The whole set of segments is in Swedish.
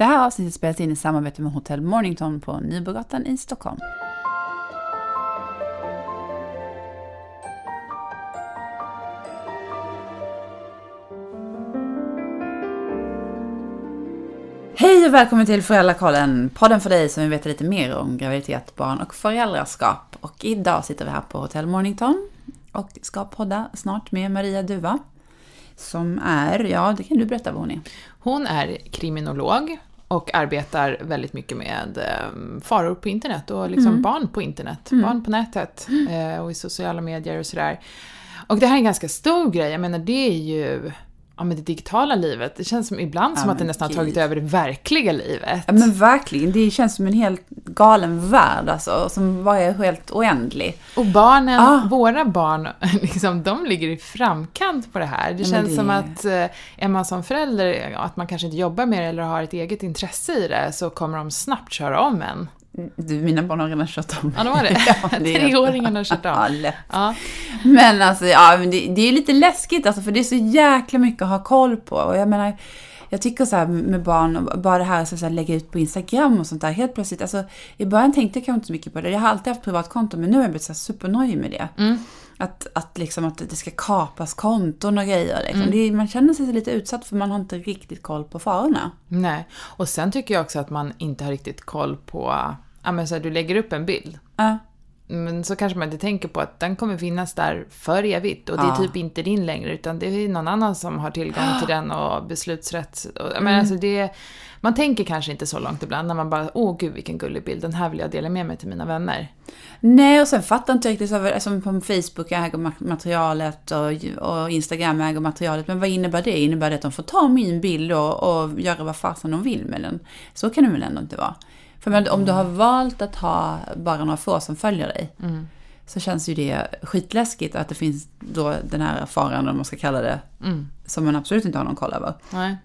Det här avsnittet spelas in i samarbete med Hotell Mornington på Nybrogatan i Stockholm. Hej och välkommen till Föräldrakollen, podden för dig som vill veta lite mer om graviditet, barn och föräldraskap. Och idag sitter vi här på Hotell Mornington och ska podda snart med Maria Duva. Som är, ja det kan du berätta vad hon är. Hon är kriminolog och arbetar väldigt mycket med eh, faror på internet och liksom Mm. barn på internet, barn på nätet eh, och i sociala medier och sådär. Och det här är en ganska stor grej, jag menar det är ju Ja men det digitala livet, det känns som ibland som Ja, att det nästan har tagit över det verkliga livet. Ja men verkligen, det känns som en helt galen värld alltså, som bara är helt oändlig. Och barnen, Ah. våra barn, liksom, de ligger i framkant på det här. Det men känns det- som att eh, är man som förälder, att man kanske inte jobbar med det eller har ett eget intresse i det, så kommer de snabbt köra om en. Du, mina barn har redan kört om Ja, de har det. Ja, det Treåringen har kört Ja, om. lätt. Ja. Men alltså, ja, men det, det är lite läskigt alltså, för det är så jäkla mycket att ha koll på. Och jag menar, jag tycker så här med barn, bara det här, så så här lägga ut på Instagram och sånt där, helt plötsligt, alltså i början tänkte jag kanske inte så mycket på det. Jag har alltid haft privatkonto, men nu har jag blivit så här supernöjd med det. Mm. Att, att, liksom, att det ska kapas konton och grejer. Liksom. Mm. Det, man känner sig lite utsatt för man har inte riktigt koll på farorna. Nej. Och sen tycker jag också att man inte har riktigt koll på, ja men så här, du lägger upp en bild. Ja. Men så kanske man inte tänker på att den kommer finnas där för evigt och det är typ inte din längre utan det är någon annan som har tillgång till den och beslutsrätt. Och, Mm. men alltså det, man tänker kanske inte så långt ibland när man bara åh gud vilken gullig bild, den här vill jag dela med mig till mina vänner. Nej, och sen fattar inte riktigt, som på Facebook äger ma- materialet och, och Instagram äger materialet. Men vad innebär det? Innebär det att de får ta min bild och, och göra vad fasen de vill med den? Så kan det väl ändå inte vara? För men, om du har valt att ha bara några få som följer dig, Mm. så känns ju det skitläskigt att det finns då den här faran, om man ska kalla det, Mm. som man absolut inte har någon koll över. Nej.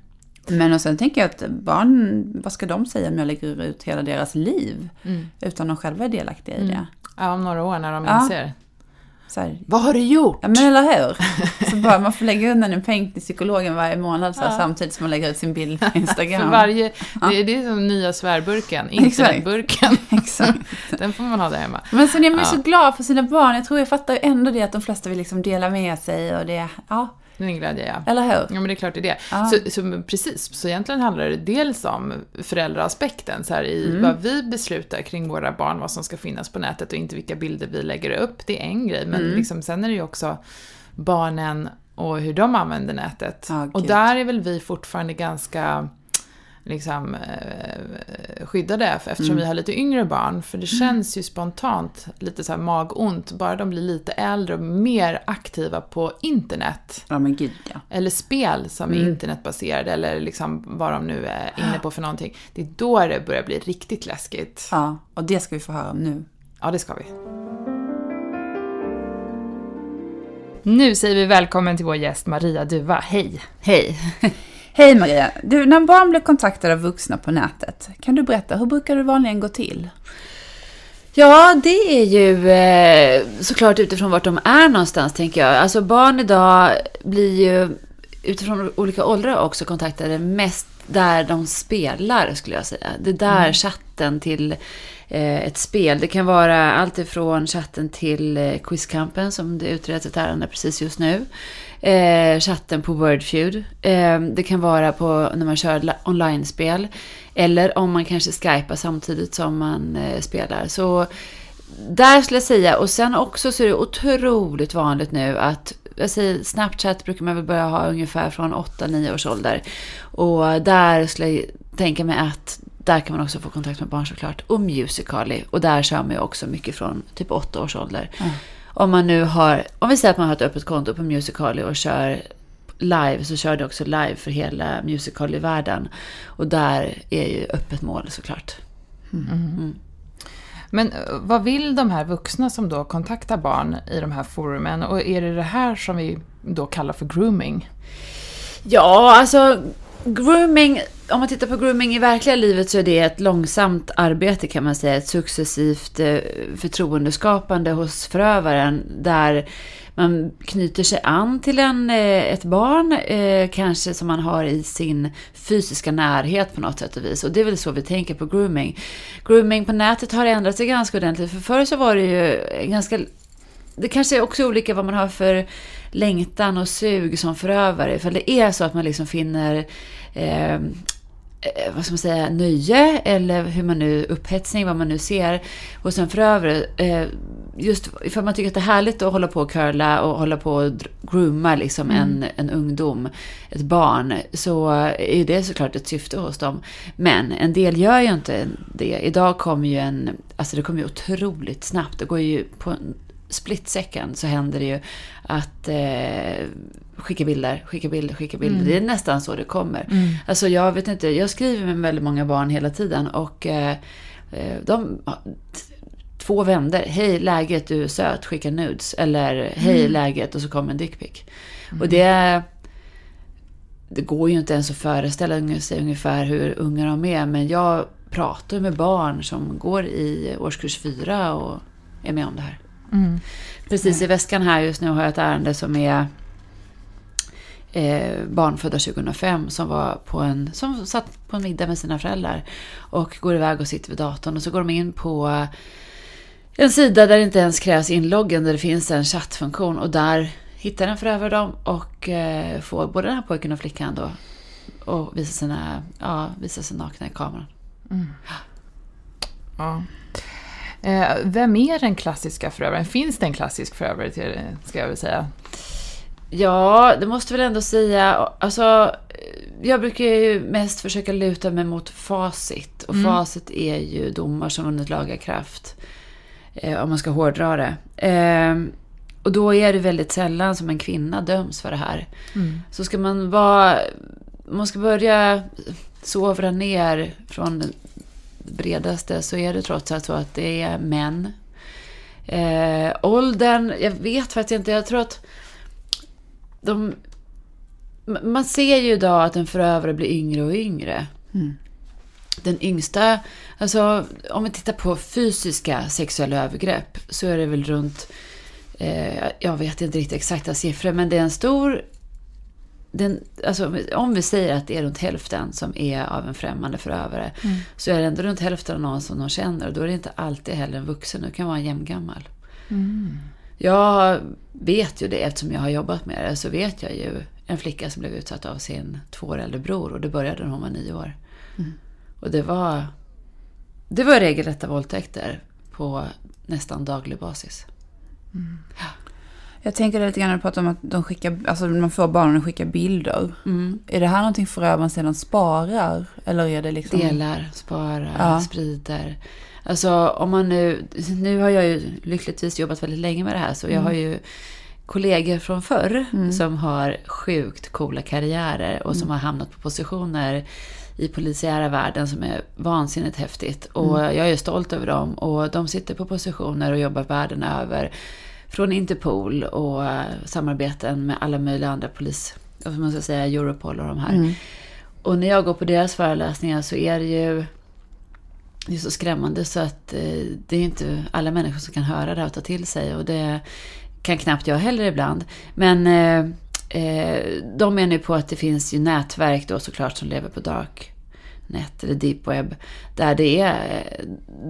Men och sen tänker jag att barn, vad ska de säga om jag lägger ut hela deras liv? Mm. Utan de själva är delaktiga i det. Ja, om några år när de Ja. Så här, Vad har du gjort? Ja men eller hur? Så bara man får lägga undan en peng till psykologen varje månad så här, Ja. samtidigt som man lägger ut sin bild på Instagram. För varje, det, är- det är som nya svärburken, internetburken. Exakt. Den får man ha där hemma. Men sen är man ju Ja. så glad för sina barn. Jag tror jag fattar ju ändå det att de flesta vill liksom dela med sig och det, ja, En glädje, ja. eller hur? Ja, men det är klart det är det. Ja. Så, så, precis, så egentligen handlar det dels om föräldraaspekten, så här, i Mm. vad vi beslutar kring våra barn, vad som ska finnas på nätet och inte vilka bilder vi lägger upp. Det är en grej, men Mm. liksom, sen är det ju också barnen och hur de använder nätet. Ja, och där är väl vi fortfarande ganska liksom, eh, skyddade eftersom Mm. vi har lite yngre barn. För det känns ju spontant lite så här magont, bara de blir lite äldre och mer aktiva på internet. Ja men gud ja. Eller spel som är Mm. internetbaserade eller liksom vad de nu är inne på för någonting. Det är då det börjar bli riktigt läskigt. Ja, och det ska vi få höra om nu. Ja, det ska vi. Nu säger vi välkommen till vår gäst Maria Duva. Hej! Hej! Hej Maria! Du, när barn blir kontaktade av vuxna på nätet, kan du berätta, hur brukar det vanligen gå till? Ja, det är ju eh, såklart utifrån vart de är någonstans, tänker jag. Alltså barn idag blir ju utifrån olika åldrar också kontaktade mest där de spelar, skulle jag säga. Det är där chatten till eh, ett spel. Det kan vara allt ifrån chatten till eh, Quizkampen, som det utreds ett ärende precis just nu. Eh, chatten på Wordfeud. Eh, det kan vara på när man kör online-spel. Eller om man kanske skypar samtidigt som man eh, spelar. Så där skulle jag säga. Och sen också så är det otroligt vanligt nu att jag säger, Snapchat brukar man väl börja ha ungefär från 8-9 års ålder. Och där skulle jag tänka mig att där kan man också få kontakt med barn såklart. Och Musical.ly. Och där kör man ju också mycket från typ 8 års ålder. Om man nu har, om vi säger att man har ett öppet konto på Musical.ly och kör live så kör det också live för hela Musical.ly-världen. Och där är ju öppet mål såklart. Men eh, vad vill de här vuxna som då kontaktar barn i de här forumen? Och är det det här som vi då kallar för grooming? Ja, alltså grooming, om man tittar på grooming i verkliga livet så är det ett långsamt arbete kan man säga. Ett successivt eh, förtroendeskapande hos förövaren där man knyter sig an till en, eh, ett barn, eh, kanske som man har i sin fysiska närhet på något sätt och vis. Och det är väl så vi tänker på grooming. Grooming på nätet har ändrat sig ganska ordentligt. För förr så var det ju ganska det kanske är också olika vad man har för längtan och sug som förövare. För det är så att man liksom finner eh, vad ska man säga, nöje eller hur man nu, upphetsning, vad man nu ser hos en förövare. Eh, just för man tycker att det är härligt att hålla på och curla och hålla på och grooma liksom mm. en, en ungdom, ett barn, så är det såklart ett syfte hos dem. Men en del gör ju inte det. Idag kommer ju en, alltså det kommer ju otroligt snabbt. Det går ju på split second så händer det ju att eh, skicka bilder, skicka bilder, skicka bilder. Mm. Det är nästan så det kommer. Mm. Alltså jag vet inte, jag skriver med väldigt många barn hela tiden och eh, eh de två vänder. Hej läget, du är söt, skicka nudes. Eller hej mm. läget och så kommer en dickpic. Mm. Och det, det går ju inte ens att föreställa sig ungefär hur unga de är. Men jag pratar med barn som går i årskurs fyra och är med om det här. Mm. Precis i väskan här just nu har jag ett ärende som är eh, barnfödda 2005 som, var på en, som satt på en middag med sina föräldrar och går iväg och sitter vid datorn och så går de in på en sida där det inte ens krävs inloggen där det finns en chattfunktion och där hittar den förövare dem och eh, får både den här pojken och flickan då och visa, sina, ja, visa sig nakna i kameran. Mm. Ja. Eh, vem är den klassiska förövaren? Finns det en klassisk förövare till ska jag väl säga? Ja, det måste väl ändå säga. Alltså, jag brukar ju mest försöka luta mig mot facit. Och mm. facit är ju domar som vunnit laga kraft. Eh, om man ska hårdra det. Eh, och då är det väldigt sällan som en kvinna döms för det här. Mm. Så ska man vara... Man ska börja sovra ner från bredaste så är det trots allt så att det är män. Eh, åldern, jag vet faktiskt inte. Jag tror att de... Man ser ju idag att en förövare blir yngre och yngre. Mm. Den yngsta, alltså om vi tittar på fysiska sexuella övergrepp så är det väl runt, eh, jag vet inte riktigt exakta siffror, men det är en stor den, alltså, om vi säger att det är runt hälften som är av en främmande förövare mm. så är det ändå runt hälften av någon som de känner och då är det inte alltid heller en vuxen, det kan vara en jämngammal. Mm. Jag vet ju det eftersom jag har jobbat med det så vet jag ju en flicka som blev utsatt av sin två år äldre bror och det började när hon var nio år. Mm. Och det var, det var regelrätta våldtäkter på nästan daglig basis. Mm. Jag tänker lite grann när du pratar om att de skickar, alltså man får barnen att skicka bilder. Mm. Är det här någonting förövaren sedan sparar? Eller är det liksom... Delar, sparar, ja. sprider. Alltså om man nu, nu har jag ju lyckligtvis jobbat väldigt länge med det här så jag mm. har ju kollegor från förr mm. som har sjukt coola karriärer och som mm. har hamnat på positioner i polisiära världen som är vansinnigt häftigt. Och mm. jag är stolt över dem och de sitter på positioner och jobbar världen över från Interpol och uh, samarbeten med alla möjliga andra polis, vad man ska säga, Europol och de här. Mm. Och när jag går på deras föreläsningar så är det ju det är så skrämmande så att eh, det är inte alla människor som kan höra det och ta till sig. Och det kan knappt jag heller ibland. Men eh, eh, de menar ju på att det finns ju nätverk då såklart som lever på dark net eller deep web. Där det är,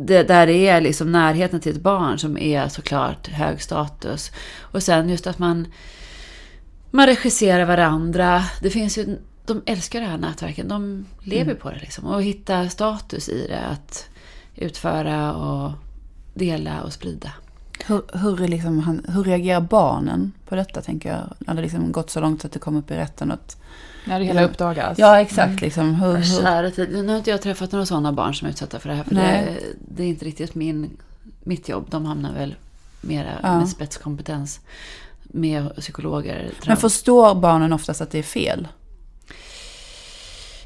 där det är liksom närheten till ett barn som är såklart hög status. Och sen just att man, man regisserar varandra. Det finns ju, de älskar det här nätverken. De lever mm. på det liksom. Och hitta status i det. Att utföra och dela och sprida. Hur, hur, liksom, hur reagerar barnen på detta, tänker jag? När det liksom gått så långt att det kom upp i rätten att när det hela uppdagas. Ja, exakt. Mm. Liksom, hur, hur... Nu har inte jag träffat några sådana barn som är utsatta för det här. För det, det, är inte riktigt min, mitt jobb. De hamnar väl mera ja. med spetskompetens. Med psykologer. Men förstår barnen oftast att det är fel?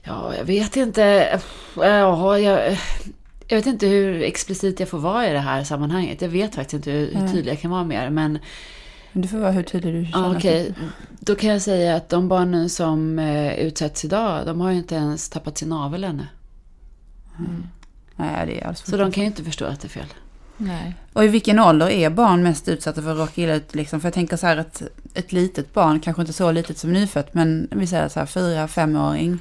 Ja, jag vet inte. Ja, jag, jag vet inte hur explicit jag får vara i det här sammanhanget. Jag vet faktiskt inte hur, hur tydlig jag kan vara med det. Men Men du får vara hur tydlig du känner. Okej, då kan jag säga att de barnen som eh, utsätts idag, de har ju inte ens tappat sin navel ännu. Nej, det är Så de kan ju inte förstå att det är fel. Nej. Och i vilken ålder är barn mest utsatta för att råka illa ut? Liksom? För jag tänker så här att ett litet barn, kanske inte så litet som nyfött, men vi säger så här fyra, femåring.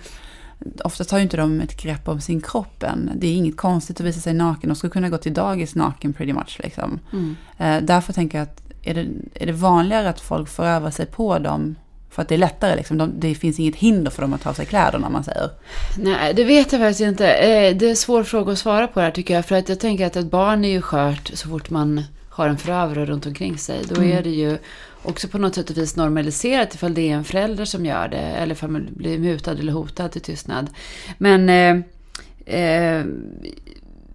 Oftast har ju inte de ett grepp om sin kropp än. Det är inget konstigt att visa sig naken. De skulle kunna gå till dagis naken pretty much. Liksom. Mm. Eh, därför tänker jag att är det, är det vanligare att folk får öva sig på dem? För att det är lättare liksom. De, det finns inget hinder för dem att ta av sig kläderna om man säger. Nej, det vet jag faktiskt inte. Eh, Det är en svår fråga att svara på här tycker jag. För att jag tänker att ett barn är ju skört så fort man har en förövare runt omkring sig. Då är det ju också på något sätt och vis normaliserat ifall det är en förälder som gör det. Eller ifall man blir mutad eller hotad till tystnad. Men eh, eh,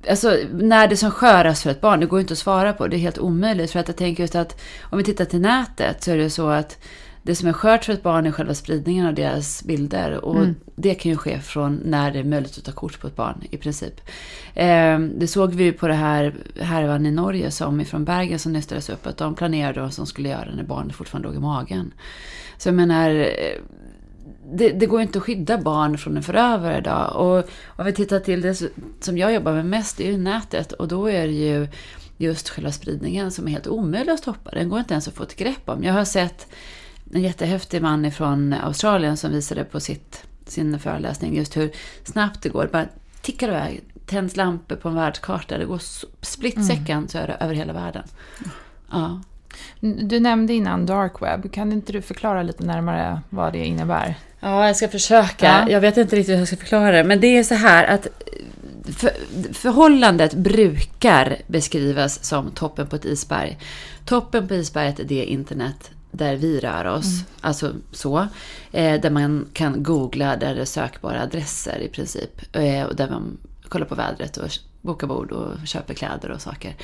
alltså, när det som sköras för ett barn, det går inte att svara på. Det är helt omöjligt. För att jag tänker just att om vi tittar till nätet så är det så att det som är skört för ett barn är själva spridningen av deras bilder. Och det kan ju ske från när det är möjligt att ta kort på ett barn i princip. Eh, det såg vi ju på det här härvan i Norge som ifrån Bergen som nystades upp. Att de planerade vad som skulle göra när barnet fortfarande låg i magen. Så jag menar, det, det går inte att skydda barn från en förövare idag. Och om vi tittar till det som jag jobbar med mest, det är ju nätet. Och då är det ju just själva spridningen som är helt omöjlig att stoppa. Den går inte ens att få ett grepp om. Jag har sett en jättehäftig man från Australien som visade på sitt, sin föreläsning just hur snabbt det går. Bara tickar iväg. Tänds lampor på en världskarta. Det går split second så är det över hela världen. Ja. Du nämnde innan dark web. Kan inte du förklara lite närmare vad det innebär? Ja, jag ska försöka. Ja. Jag vet inte riktigt hur jag ska förklara det. Men det är så här att för, förhållandet brukar beskrivas som toppen på ett isberg. Toppen på isberget är det internet där vi rör oss. Alltså så. Eh, där man kan googla, där det är sökbara adresser i princip. Eh, och där man kollar på vädret och bokar bord och köper kläder och saker.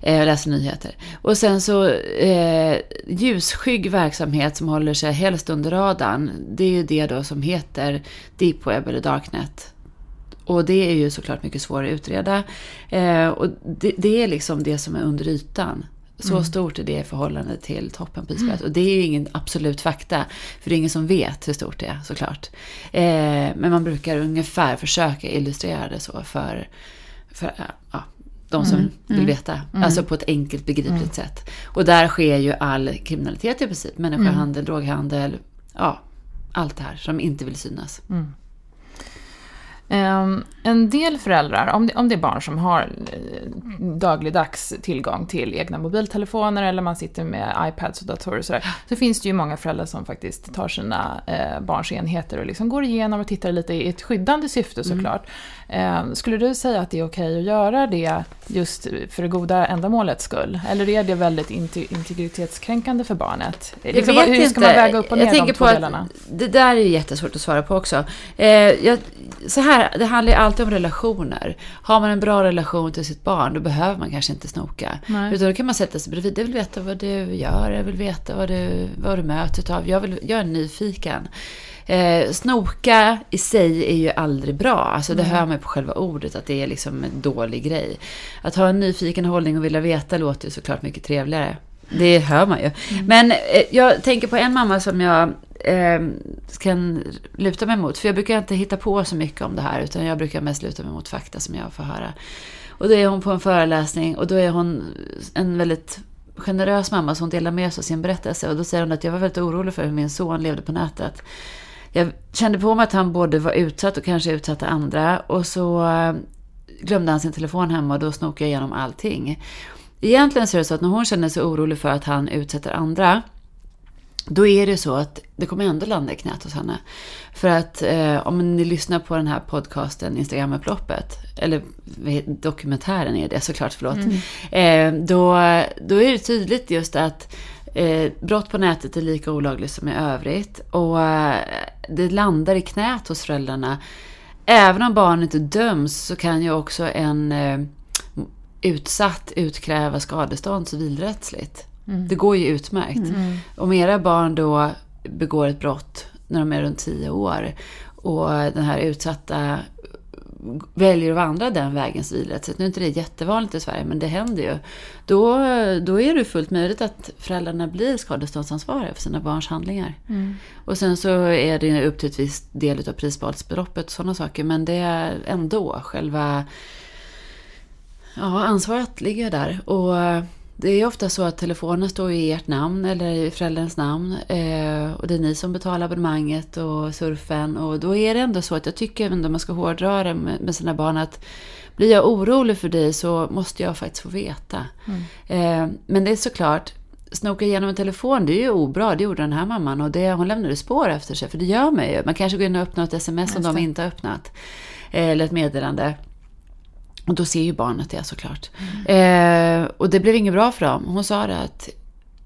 Eh, och läser nyheter. Och sen så eh, ljusskygg verksamhet som håller sig helst under radarn. Det är ju det då som heter deep web eller darknet. Och det är ju såklart mycket svårare att utreda. Eh, och det, det är liksom det som är under ytan. Så stort är det i förhållande till toppen på isberget. Och det är ju ingen absolut fakta. För det är ingen som vet hur stort det är såklart. Eh, men man brukar ungefär försöka illustrera det så för, för eh, ja, de som vill veta. Alltså på ett enkelt begripligt sätt. Och där sker ju all kriminalitet i princip. Människohandel, droghandel, ja, allt det här som inte vill synas. Ehm, en del föräldrar, om det, om det är barn som har eh, dagligdags tillgång till egna mobiltelefoner eller man sitter med iPads och datorer och sådär, så finns det ju många föräldrar som faktiskt tar sina eh, barns enheter och liksom går igenom och tittar lite i ett skyddande syfte såklart. Ehm, skulle du säga att det är okej att göra det just för det goda ändamålets skull? Eller är det väldigt inte- integritetskränkande för barnet? Liksom, vad- hur ska man väga upp och ner jag tänker de två på delarna? Att det där är ju jättesvårt att svara på också. Eh, jag, så här, det handlar ju alltid om relationer. Har man en bra relation till sitt barn, då behöver man kanske inte snoka. Nej. Utan då kan man sätta sig bredvid. Jag vill veta vad du gör, jag vill veta vad du, vad du möter av. Jag, vill, jag är nyfiken. Eh, snoka i sig är ju aldrig bra. Alltså det hör man på själva ordet att det är liksom en dålig grej. Att ha en nyfiken hållning och vilja veta låter ju såklart mycket trevligare. Det hör man ju. Men eh, jag tänker på en mamma som jag eh, kan luta mig mot. För jag brukar inte hitta på så mycket om det här. Utan jag brukar mest luta mig mot fakta som jag får höra. Och då är hon på en föreläsning och då är hon en väldigt generös mamma som delar med sig av sin berättelse. Och då säger hon att jag var väldigt orolig för hur min son levde på nätet. Jag kände på mig att han både var utsatt och kanske utsatte andra. Och så eh, glömde han sin telefon hemma och då snokade jag igenom allting. Egentligen så är det så att när hon känner sig orolig för att han utsätter andra. Då är det så att det kommer ändå landa i knät hos henne. För att eh, om ni lyssnar på den här podcasten Instagramupploppet, eller dokumentären är det såklart, förlåt. Eh, då, då är det tydligt just att eh, brott på nätet är lika olagligt som i övrigt. Och eh, det landar i knät hos föräldrarna. Även om barnet döms så kan ju också en eh, utsatt utkräva skadestånd civilrättsligt. Det går ju utmärkt. Om era barn då begår ett brott när de är runt 10 år och den här utsatta väljer att vandra den vägen civilrättsligt. Nu är inte det jättevanligt i Sverige, men det händer ju. Då, då är det fullt möjligt att föräldrarna blir skadeståndsansvariga för sina barns handlingar. Mm. Och sen så är det upp till ett visst del av prisbasbeloppet och sådana saker. Men det är ändå själva ja, ansvaret ligger där. Och det är ofta så att telefonen står i ert namn eller i förälderns namn. Eh, och det är ni som betalar abonnemanget och surfen. Och då är det ändå så att jag tycker, även om man ska hårdra det med, sina barn, att blir jag orolig för dig så måste jag faktiskt få veta. Mm. Eh, men det är såklart, snoka igenom en telefon, det är ju obra. Det gjorde den här mamman. Och det, hon lämnade spår efter sig, för det gör man ju. Man kanske går in och öppnar ett sms som Just de inte har öppnat. Eh, eller ett meddelande. Och då ser ju barnet det såklart. Eh, och det blev inget bra för dem. Hon sa det att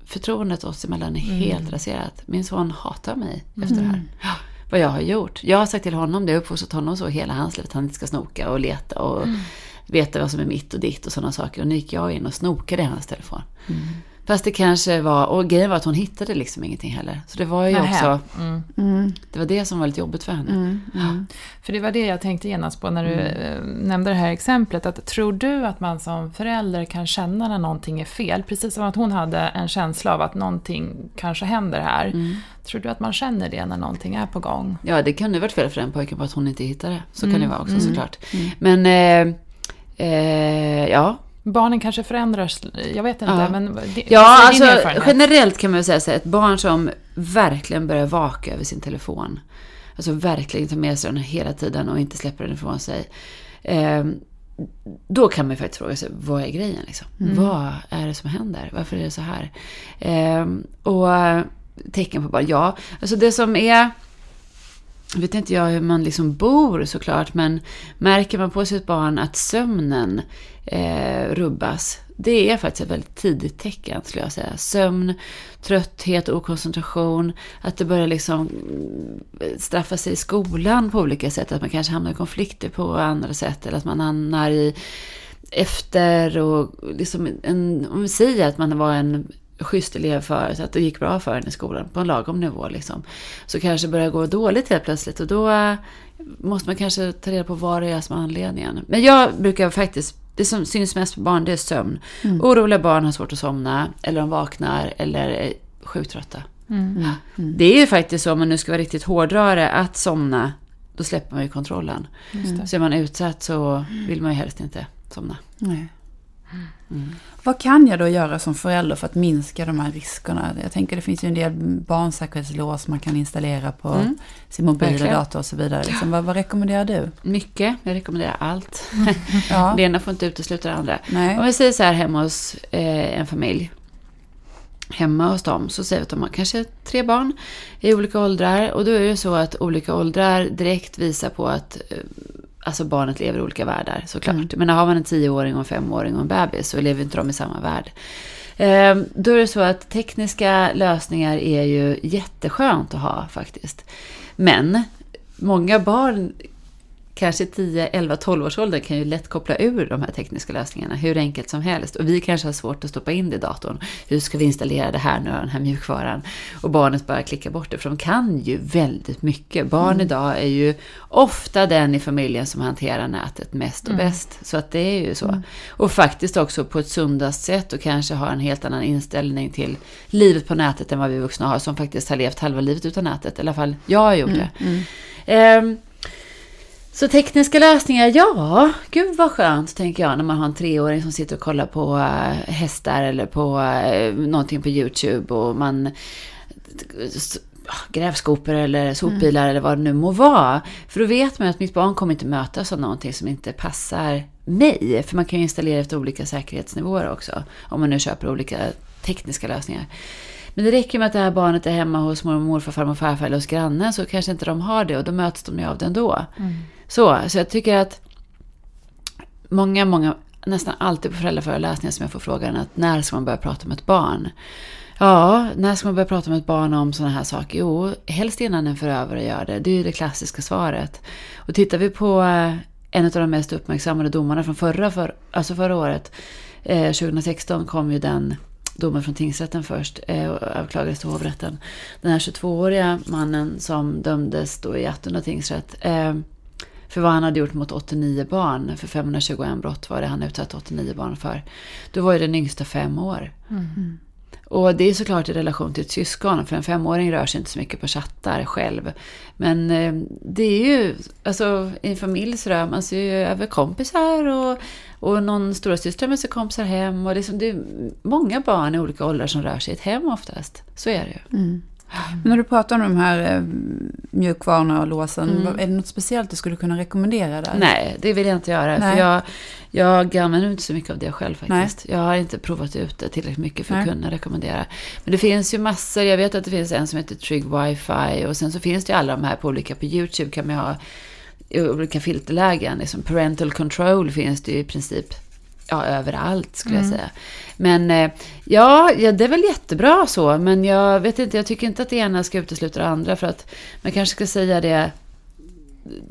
förtroendet oss emellan är helt raserat. Min son hatar mig efter det här. Ja, vad jag har gjort. Jag har sagt till honom det, jag har uppfostrat honom så hela hans liv, att han inte ska snoka och leta och veta vad som är mitt och ditt och sådana saker. Och nu gick jag in och snokade i hans telefon. Fast det kanske var, och grejen var att hon hittade liksom ingenting heller. Så det var ju Nähä. också, Mm. Mm. det var det som var lite jobbigt för henne. Mm. Mm. För det var det jag tänkte genast på när du Mm. eh, nämnde det här exemplet. Att tror du att man som förälder kan känna när någonting är fel? Precis som att hon hade en känsla av att någonting kanske händer här. Mm. Tror du att man känner det när någonting är på gång? Ja, det kan ju varit fel för den pojken på att hon inte hittade det. Så kan det vara också mm, såklart. Men, eh, eh, ja. Barnen kanske förändras, jag vet inte. Ja. Men det, Ja, alltså generellt kan man säga så här, ett barn som verkligen börjar vaka över sin telefon. Alltså verkligen tar med sig den hela tiden och inte släpper den ifrån sig. Eh, då kan man faktiskt fråga sig, vad är grejen liksom? Vad är det som händer? Varför är det så här? Eh, och tecken på barn, ja, alltså det som är vet inte jag hur man liksom bor såklart, men märker man på sitt barn att sömnen eh, rubbas, det är faktiskt ett väldigt tidigt tecken skulle jag säga. Sömn, trötthet, okoncentration, att det börjar liksom eh, straffa sig i skolan på olika sätt, att man kanske hamnar i konflikter på andra sätt, eller att man hamnar i efter och liksom en, om vi säger att man var en schysst elev förut, att det gick bra för en i skolan på en lagom nivå liksom. Så kanske börjar gå dåligt helt plötsligt och då måste man kanske ta reda på vad det är som är anledningen. Men jag brukar faktiskt, det som syns mest på barn det är sömn. Oroliga barn har svårt att somna, eller de vaknar, eller är sjukt trötta. Mm. Det är ju faktiskt så, om man nu ska vara riktigt hårdrare, att somna, då släpper man ju kontrollen. Så är man utsatt så vill man ju helst inte somna. Nej. Vad kan jag då göra som förälder för att minska de här riskerna? Jag tänker det finns ju en del barnsäkerhetslås man kan installera på Mm. sin mobil och Verkligen. dator och så vidare. Liksom, vad, vad rekommenderar du? Mycket, jag rekommenderar allt. Ja. Det ena får inte utesluta det andra. Nej. Om vi säger så här hemma hos eh, en familj. Hemma hos dem så säger vi att de har kanske tre barn i olika åldrar. Och då är det så att olika åldrar direkt visar på att eh, alltså barnet lever i olika världar såklart. Men har man en tioåring och en femåring och en bebis så lever inte de i samma värld. Eh, då är det så att tekniska lösningar är ju jätteskönt att ha faktiskt. Men många barn kanske 10, 11, 12 års ålder kan ju lätt koppla ur de här tekniska lösningarna hur enkelt som helst. Och vi kanske har svårt att stoppa in det i datorn. Hur ska vi installera det här nu, den här mjukvaran? Och barnet bara klickar bort det, för de kan ju väldigt mycket. Barn idag är ju ofta den i familjen som hanterar nätet mest och bäst. Så att det är ju så. Och faktiskt också på ett sundast sätt och kanske har en helt annan inställning till livet på nätet än vad vi vuxna har, som faktiskt har levt halva livet utan nätet. I alla fall jag har gjort det. Så tekniska lösningar, ja, gud vad skönt tänker jag när man har en treåring som sitter och kollar på eh, hästar eller på uh, någonting på YouTube och man s- grävskopor eller sopbilar eller vad det nu må vara. För då vet man att mitt barn kommer inte mötas av någonting som inte passar mig. För man kan ju installera efter olika säkerhetsnivåer också. Om man nu köper olika tekniska lösningar. Men det räcker med att det här barnet är hemma hos mormor, morfar, farmor, farfar eller hos grannen så kanske inte de har det och då möts de ju av det ändå. Så, så jag tycker att många, många, nästan alltid på föräldraföreläsningar som jag får frågan att när ska man börja prata med ett barn? Ja, när ska man börja prata med ett barn om sådana här saker? Jo, helst innan en förövare gör det. Det är ju det klassiska svaret. Och tittar vi på eh, en av de mest uppmärksammade domarna från förra, för, alltså förra året, eh, 2016 kom ju den domen från tingsrätten först eh, och överklagades till hovrätten. Den här 22-åriga mannen som dömdes då i Attunda tingsrätt. Eh, för vad han hade gjort mot 89 barn. För 521 brott var det han utsatt 89 barn för. Då var ju den yngsta fem år. Mm. Och det är såklart i relation till ett syskon, för en femåring rör sig inte så mycket på chattar själv. Men eh, det är ju, alltså i en familj så rör man sig ju över kompisar och, och någon storasyster med sig kompisar hem. Och liksom det är många barn i olika åldrar som rör sig i ett hem oftast. Så är det ju. Mm. Men när du pratar om de här eh, mjukvarorna och låsen, Mm. är det något speciellt du skulle kunna rekommendera där? Nej, det vill jag inte göra. Nej. För jag, jag använder inte så mycket av det själv faktiskt. Jag har inte provat ut det tillräckligt mycket för att Nej. kunna rekommendera. Men det finns ju massor. Jag vet att det finns en som heter Trygg Wi-Fi. Och sen så finns det ju alla de här på olika. På YouTube kan man ha i olika filterlägen. Liksom parental control finns det ju i princip ja, överallt skulle jag säga. Men eh, ja, ja, det är väl jättebra så. Men jag vet inte, jag tycker inte att det ena ska utesluta det andra. För att man kanske ska säga det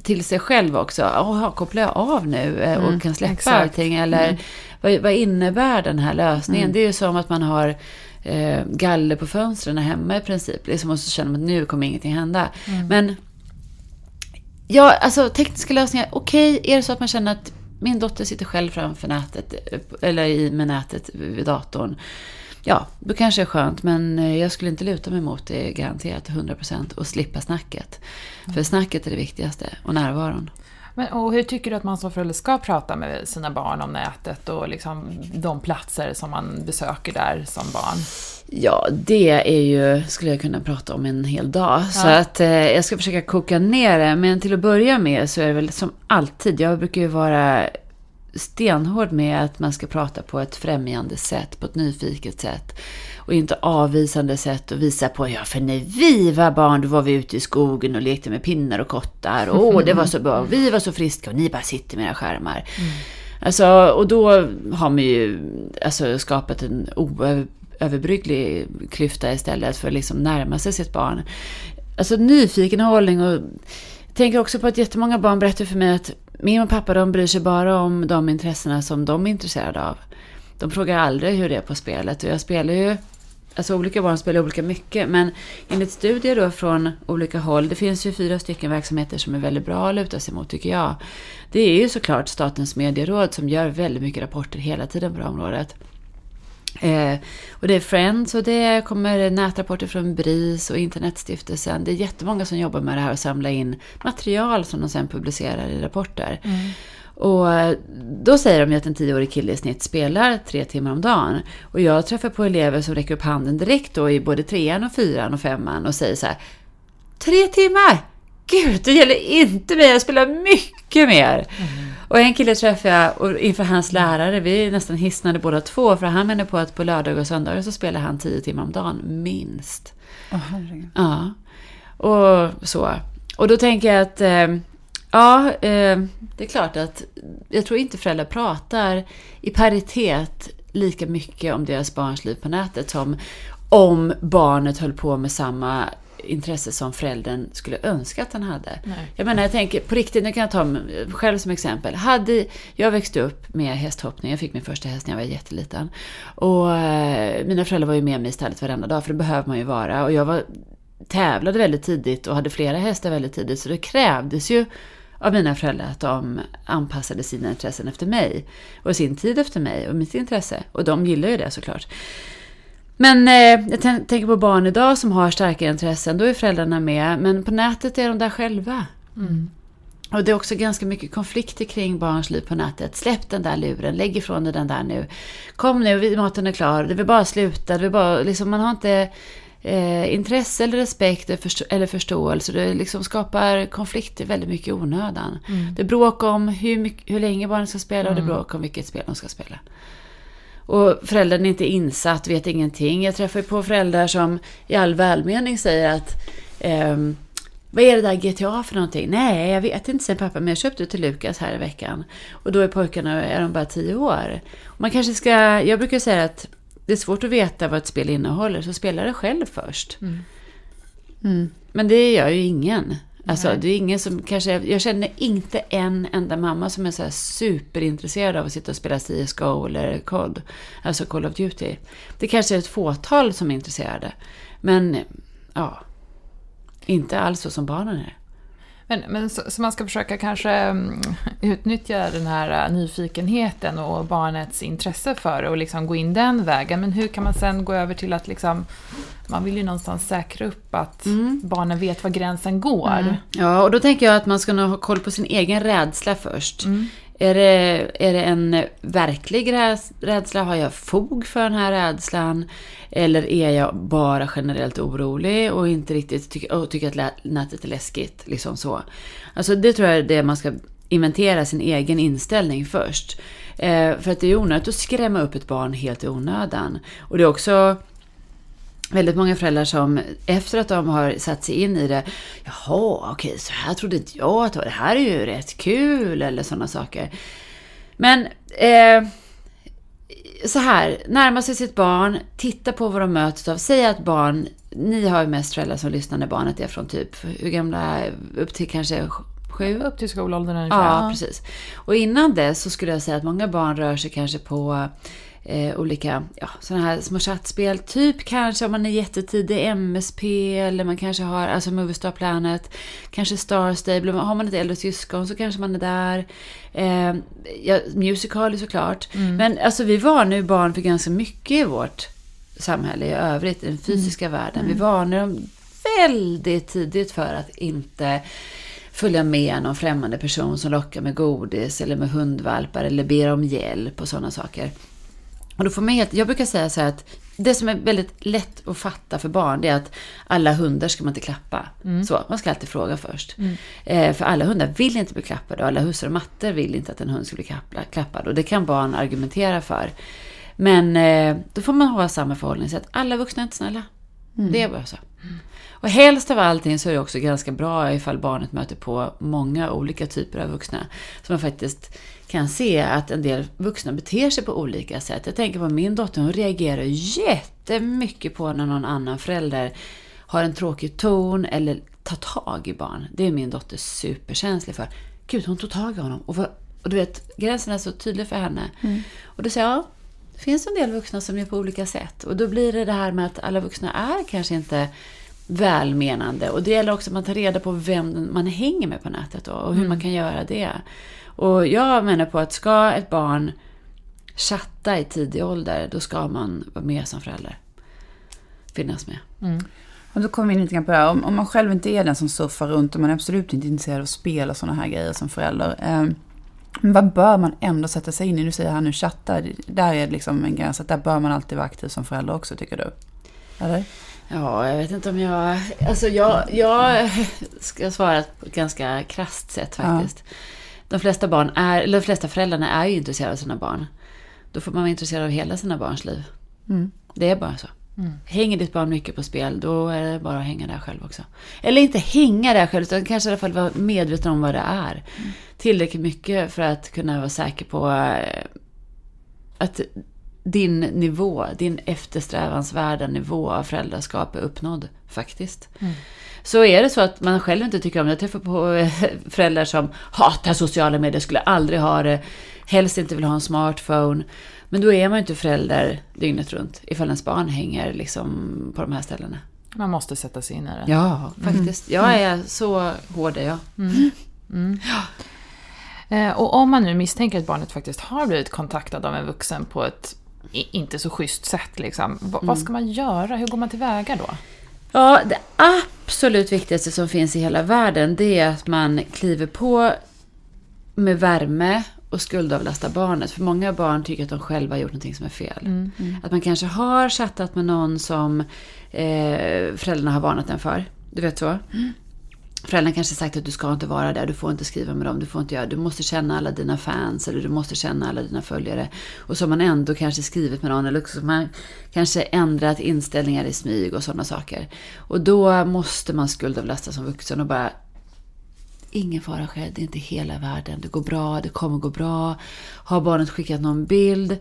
till sig själv också. Jaha, kopplar jag av nu eh, och Mm, kan släppa exakt. allting? Eller vad, vad innebär den här lösningen? Det är ju som att man har eh, galler på fönstren hemma i princip. Liksom, och så känner man att nu kommer ingenting hända. Men ja, alltså tekniska lösningar. Okej, är det så att man känner att min dotter sitter själv framför nätet, eller i med nätet vid datorn. Ja, då kanske det är skönt, men eh, jag skulle inte luta mig mot det garanterat 100% och slippa snacket. För snacket är det viktigaste, och närvaron. Men, och hur tycker du att man som förälder ska prata med sina barn om nätet och liksom de platser som man besöker där som barn? Ja, det är ju, skulle jag kunna prata om en hel dag. Så Ja. att eh, jag ska försöka koka ner det. Men till att börja med så är det väl som alltid, jag brukar ju vara stenhård med att man ska prata på ett främjande sätt, på ett nyfiket sätt. Och inte avvisande sätt och visa på, ja för när vi var barn då var vi ute i skogen och lekte med pinnar och kottar. Och åh, det var så bra, vi var så friska och ni bara sitter med era skärmar. Alltså, och då har man ju alltså, skapat en oöverbrygglig klyfta istället för att liksom närma sig sitt barn. Alltså nyfiken hållning och jag tänker också på att jättemånga barn berättar för mig att min och pappa de bryr sig bara om de intressena som de är intresserade av. De frågar aldrig hur det är på spelet och jag spelar ju Alltså olika barn spelar olika mycket men enligt studier då från olika håll, det finns ju fyra stycken verksamheter som är väldigt bra att luta sig mot tycker jag. Det är ju såklart Statens medieråd som gör väldigt mycket rapporter hela tiden på det här området. Eh, och det är Friends och det kommer nätrapporter från BRIS och Internetstiftelsen. Det är jättemånga som jobbar med det här och samlar in material som de sen publicerar i rapporter. Och eh, då säger de ju att en tioårig kille i snitt spelar tre timmar om dagen. Och jag träffar på elever som räcker upp handen direkt då i både trean och fyran och femman och säger så här. Tre timmar! Gud, det gäller inte mig, jag spelar mycket mer. Och en kille träffade jag och inför hans lärare, vi nästan hisnade båda två, för han menar på att på lördagar och söndagar så spelar han tio timmar om dagen, minst. Åh, herregud. Ja, och så. Och då tänker jag att, eh, ja, eh, det är klart att jag tror inte föräldrar pratar i paritet lika mycket om deras barns liv på nätet som om barnet höll på med samma intresse som föräldern skulle önska att han hade. Nej. Jag menar, jag tänker på riktigt, nu kan jag ta mig själv som exempel. Hade, jag växte upp med hästhoppning, jag fick min första häst när jag var jätteliten. Och eh, mina föräldrar var ju med mig i stallet varenda dag, för det behöver man ju vara. Och jag var, tävlade väldigt tidigt och hade flera hästar väldigt tidigt, så det krävdes ju av mina föräldrar att de anpassade sina intressen efter mig. Och sin tid efter mig och mitt intresse. Och de gillar ju det såklart. Men eh, jag tän- tänker på barn idag som har starka intressen, då är föräldrarna med. Men på nätet är de där själva. Och det är också ganska mycket konflikter kring barns liv på nätet. Släpp den där luren, lägg ifrån dig den där nu. Kom nu, maten är klar, det vill bara sluta. Det vill bara, liksom, man har inte eh, intresse eller respekt eller, förstå- eller förståelse. Det liksom skapar konflikter väldigt mycket i onödan. Det är bråk om hur, mycket, hur länge barnen ska spela och det är bråk om vilket spel de ska spela. Och föräldern är inte insatt, vet ingenting. Jag träffar ju på föräldrar som i all välmening säger att ehm, vad är det där GTA för någonting? Nej, jag vet inte, säger pappa, men jag köpte till Lukas här i veckan. Och då är pojkarna är de bara tio år. Man kanske ska, jag brukar säga att det är svårt att veta vad ett spel innehåller, så spela det själv först. Mm. Men det gör ju ingen. Alltså, Nej. det är ingen som kanske, jag känner inte en enda mamma som är så superintresserad av att sitta och spela CSGO eller COD, alltså Call of Duty. Det kanske är ett fåtal som är intresserade. Men ja, inte alls så som barnen är. Men, men så, så man ska försöka kanske mm, utnyttja den här äh, nyfikenheten och barnets intresse för det och liksom gå in den vägen. Men hur kan man sen gå över till att liksom, man vill ju någonstans säkra upp att barnen vet var gränsen går. Ja, och då tänker jag att man ska nog ha koll på sin egen rädsla först. Är, det, är det en verklig räds- rädsla? Har jag fog för den här rädslan? Eller är jag bara generellt orolig och inte riktigt tycker, och tycker att nätet är läskigt? Liksom så. Alltså det tror jag är det man ska inventera sin egen inställning först. Eh, för att det är onödigt att skrämma upp ett barn helt i onödan. Och det är också väldigt många föräldrar som efter att de har satt sig in i det, jaha, okej, så här trodde inte jag att det var, det här är ju rätt kul, eller sådana saker. Men eh, så här, närma sig sitt barn, titta på vad de möts av. Säg att barn, ni har ju mest föräldrar som lyssnar när barnet är från typ, hur gamla, upp till kanske sju? Upp till skolåldern ungefär. Ja, precis. Och innan det så skulle jag säga att många barn rör sig kanske på eh, olika ja, sådana här små chattspel. Typ kanske om man är jättetidig MSP eller man kanske har alltså Moviestar Planet. Kanske Star Stable. Har man ett äldre syskon så kanske man är där. Eh, ja, musical såklart. Men alltså vi varnar ju barn för ganska mycket i vårt samhälle i övrigt, i den fysiska världen. Vi varnar dem väldigt tidigt för att inte följa med någon främmande person som lockar med godis eller med hundvalpar eller ber om hjälp och sådana saker. Och då får man helt, jag brukar säga så här att det som är väldigt lätt att fatta för barn det är att alla hundar ska man inte klappa. Så, man ska alltid fråga först. Eh, för alla hundar vill inte bli klappade och alla hussar och matter vill inte att en hund ska bli klappad. Och det kan barn argumentera för. Men eh, då får man ha samma förhållningssätt. Alla vuxna är inte snälla. Det är bara så. Och helst av allting så är det också ganska bra ifall barnet möter på många olika typer av vuxna. Så man faktiskt kan se att en del vuxna beter sig på olika sätt. Jag tänker på min dotter, hon reagerar jättemycket på när någon annan förälder har en tråkig ton eller tar tag i barn. Det är min dotter superkänslig för. Gud, hon tog tag i honom. Och, vad- och du vet, gränsen är så tydlig för henne. Och då säger jag, ja, det finns en del vuxna som gör på olika sätt. Och då blir det det här med att alla vuxna är kanske inte välmenande. Och det gäller också att man tar reda på vem man hänger med på nätet då, och hur man kan göra det. Och jag menar på att ska ett barn chatta i tidig ålder, då ska man vara med som förälder. Finnas med. Och då kommer vi in lite grann på det här. Om, om man själv inte är den som surfar runt och man är absolut inte intresserad av spel och sådana här grejer som förälder. Eh, men vad bör man ändå sätta sig in i? Du säger här nu chatta, där är det liksom en gräns. Att där bör man alltid vara aktiv som förälder också, tycker du? Eller? Ja, jag vet inte om jag... Alltså jag, jag ska svara på ett ganska krasst sätt faktiskt. De flesta barn är, eller de flesta föräldrarna är ju intresserade av sina barn. Då får man vara intresserad av hela sina barns liv. Mm. Det är bara så. Hänger ditt barn mycket på spel, då är det bara att hänga där själv också. Eller inte hänga där själv, utan kanske i alla fall vara medveten om vad det är. Tillräckligt mycket för att kunna vara säker på eh, att din nivå, din eftersträvansvärda nivå av föräldraskap är uppnådd faktiskt. Så är det så att man själv inte tycker om det, jag träffar på eh, föräldrar som hatar sociala medier, skulle aldrig ha det, helst inte vill ha en smartphone. Men då är man ju inte förälder dygnet runt ifall ens barn hänger liksom på de här ställena. Man måste sätta sig in i det. Ja, faktiskt. Jag är så hård är jag. Eh, Och om man nu misstänker att barnet faktiskt har blivit kontaktad av en vuxen på ett inte så schysst sätt, liksom. V- vad ska man göra? Hur går man tillväga då? Ja, det absolut viktigaste som finns i hela världen det är att man kliver på med värme och skuldavlastar barnet. För många barn tycker att de själva har gjort någonting som är fel. Att man kanske har chattat med någon som eh, föräldrarna har varnat en för. Du vet så? Föräldrarna kanske sagt att du ska inte vara där, du får inte skriva med dem, du får inte göra, du måste känna alla dina fans eller du måste känna alla dina följare. Och så har man ändå kanske skrivit med någon eller också man kanske ändrat inställningar i smyg och sådana saker. Och då måste man skuldavlasta som vuxen och bara Ingen fara själv, det är inte hela världen. Det går bra, det kommer gå bra. Har barnet skickat någon bild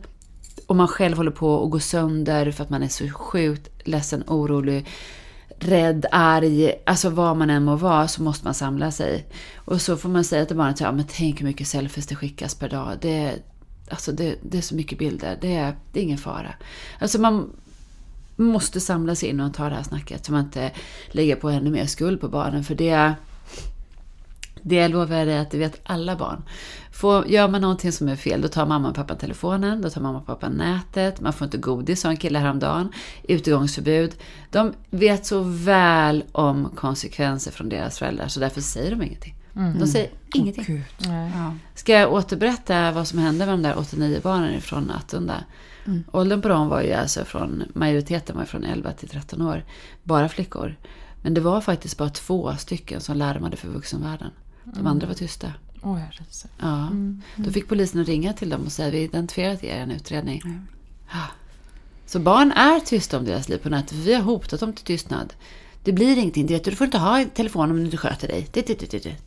och man själv håller på att gå sönder för att man är så sjukt ledsen, orolig, rädd, arg, alltså vad man än må vara så måste man samla sig. Och så får man säga till barnet, ja men tänk hur mycket selfies det skickas per dag. Det, alltså det, det är så mycket bilder, det är, det är ingen fara. Alltså man måste samla sig in och ta det här snacket så man inte lägger på ännu mer skuld på barnen. För det, det lovar jag dig att det vet alla barn. Får, gör man någonting som är fel, då tar mamma och pappa telefonen, då tar mamma och pappa nätet, man får inte godis, sa en kille häromdagen, utegångsförbud. De vet så väl om konsekvenser från deras föräldrar, så därför säger de ingenting. De säger ingenting. Ja. Ska jag återberätta vad som hände med de där 89 barnen från Attunda? Åldern på dem var ju alltså från, majoriteten var från 11 till 13 år. Bara flickor. Men det var faktiskt bara två stycken som larmade för vuxenvärlden. De andra var tysta. Ryser. Ja. Då fick polisen ringa till dem och säga vi identifierat er i en utredning. Så barn är tysta om deras liv på nätet. Vi har hotat dem till tystnad. Det blir ingenting. Du, vet, du får inte ha telefon om du inte sköter dig.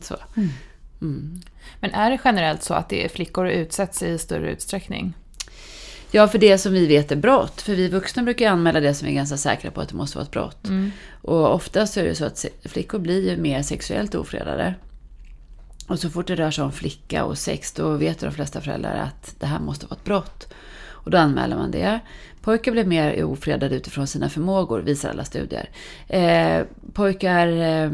Så. Mm. Men är det generellt så att det är flickor utsätts i större utsträckning? Ja, för det som vi vet är brott. För vi vuxna brukar anmäla det som vi är ganska säkra på att det måste vara ett brott. Och oftast är det så att flickor blir ju mer sexuellt ofredade. Och så fort det rör sig om flicka och sex, då vet de flesta föräldrar att det här måste vara ett brott. Och då anmäler man det. Pojkar blir mer ofredade utifrån sina förmågor, visar alla studier. Eh, pojkar eh,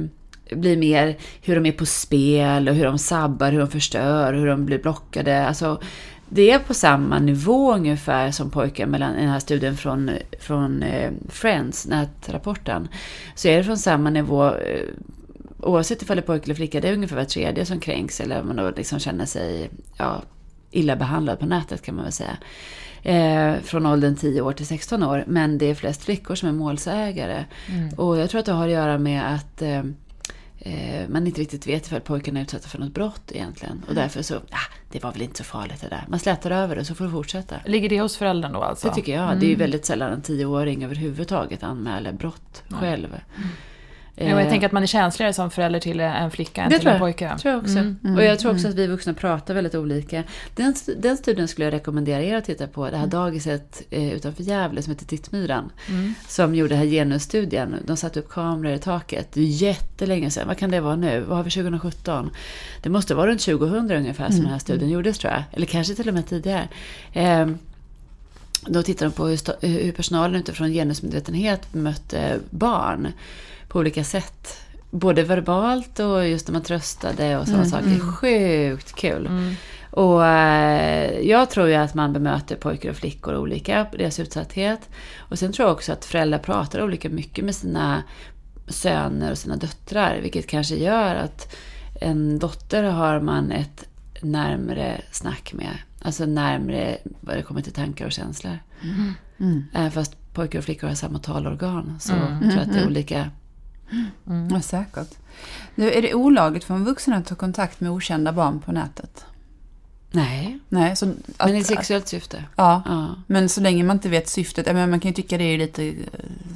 blir mer hur de är på spel och hur de sabbar, hur de förstör, hur de blir blockade. Alltså, det är på samma nivå ungefär som pojkar mellan den här studien från, från eh, Friends, nätrapporten. Så är det från samma nivå eh, oavsett ifall det är pojke eller flicka, det är ungefär var tredje som kränks eller man då liksom känner sig ja, illa behandlad på nätet kan man väl säga. Eh, från åldern 10 år till 16 år. Men det är flest flickor som är målsägare. Och jag tror att det har att göra med att eh, eh, man inte riktigt vet ifall pojkarna är utsatta för något brott egentligen. Och därför så, ah, det var väl inte så farligt det där. Man slätar över det så får det fortsätta. Ligger det hos föräldern då alltså? Det tycker jag. Det är ju väldigt sällan en tioåring överhuvudtaget anmäler brott själv. Ja, jag Eh, tänker att man är känsligare som förälder till en flicka än det till tror en jag. pojke. tror jag också. Mm. Och jag tror också att vi vuxna pratar väldigt olika. Den, den studien skulle jag rekommendera er att titta på. Det här dagiset eh, utanför Gävle som heter Tittmyran. Som gjorde den här genusstudien. De satte upp kameror i taket. Det är jättelänge sedan. Vad kan det vara nu? Vad har vi 2017? Det måste vara runt 2000 ungefär som den här studien gjordes tror jag. Eller kanske till och med tidigare. Ehm, då tittade de på hur personalen utifrån genusmedvetenhet mötte barn på olika sätt. Både verbalt och just när man tröstade och sådana saker. Sjukt kul. Och eh, jag tror ju att man bemöter pojkar och flickor olika deras utsatthet. Och sen tror jag också att föräldrar pratar olika mycket med sina söner och sina döttrar. Vilket kanske gör att en dotter har man ett närmre snack med. Alltså närmre vad det kommer till tankar och känslor. Även fast pojkar och flickor har samma talorgan så tror jag att det är olika. Ja, säkert. Nu, är det olagligt för en vuxen att ta kontakt med okända barn på nätet? Nej, Nej, så att, men i sexuellt syfte. ja, Ja. men så länge man inte vet syftet. Menar, man kan ju tycka det är lite eh,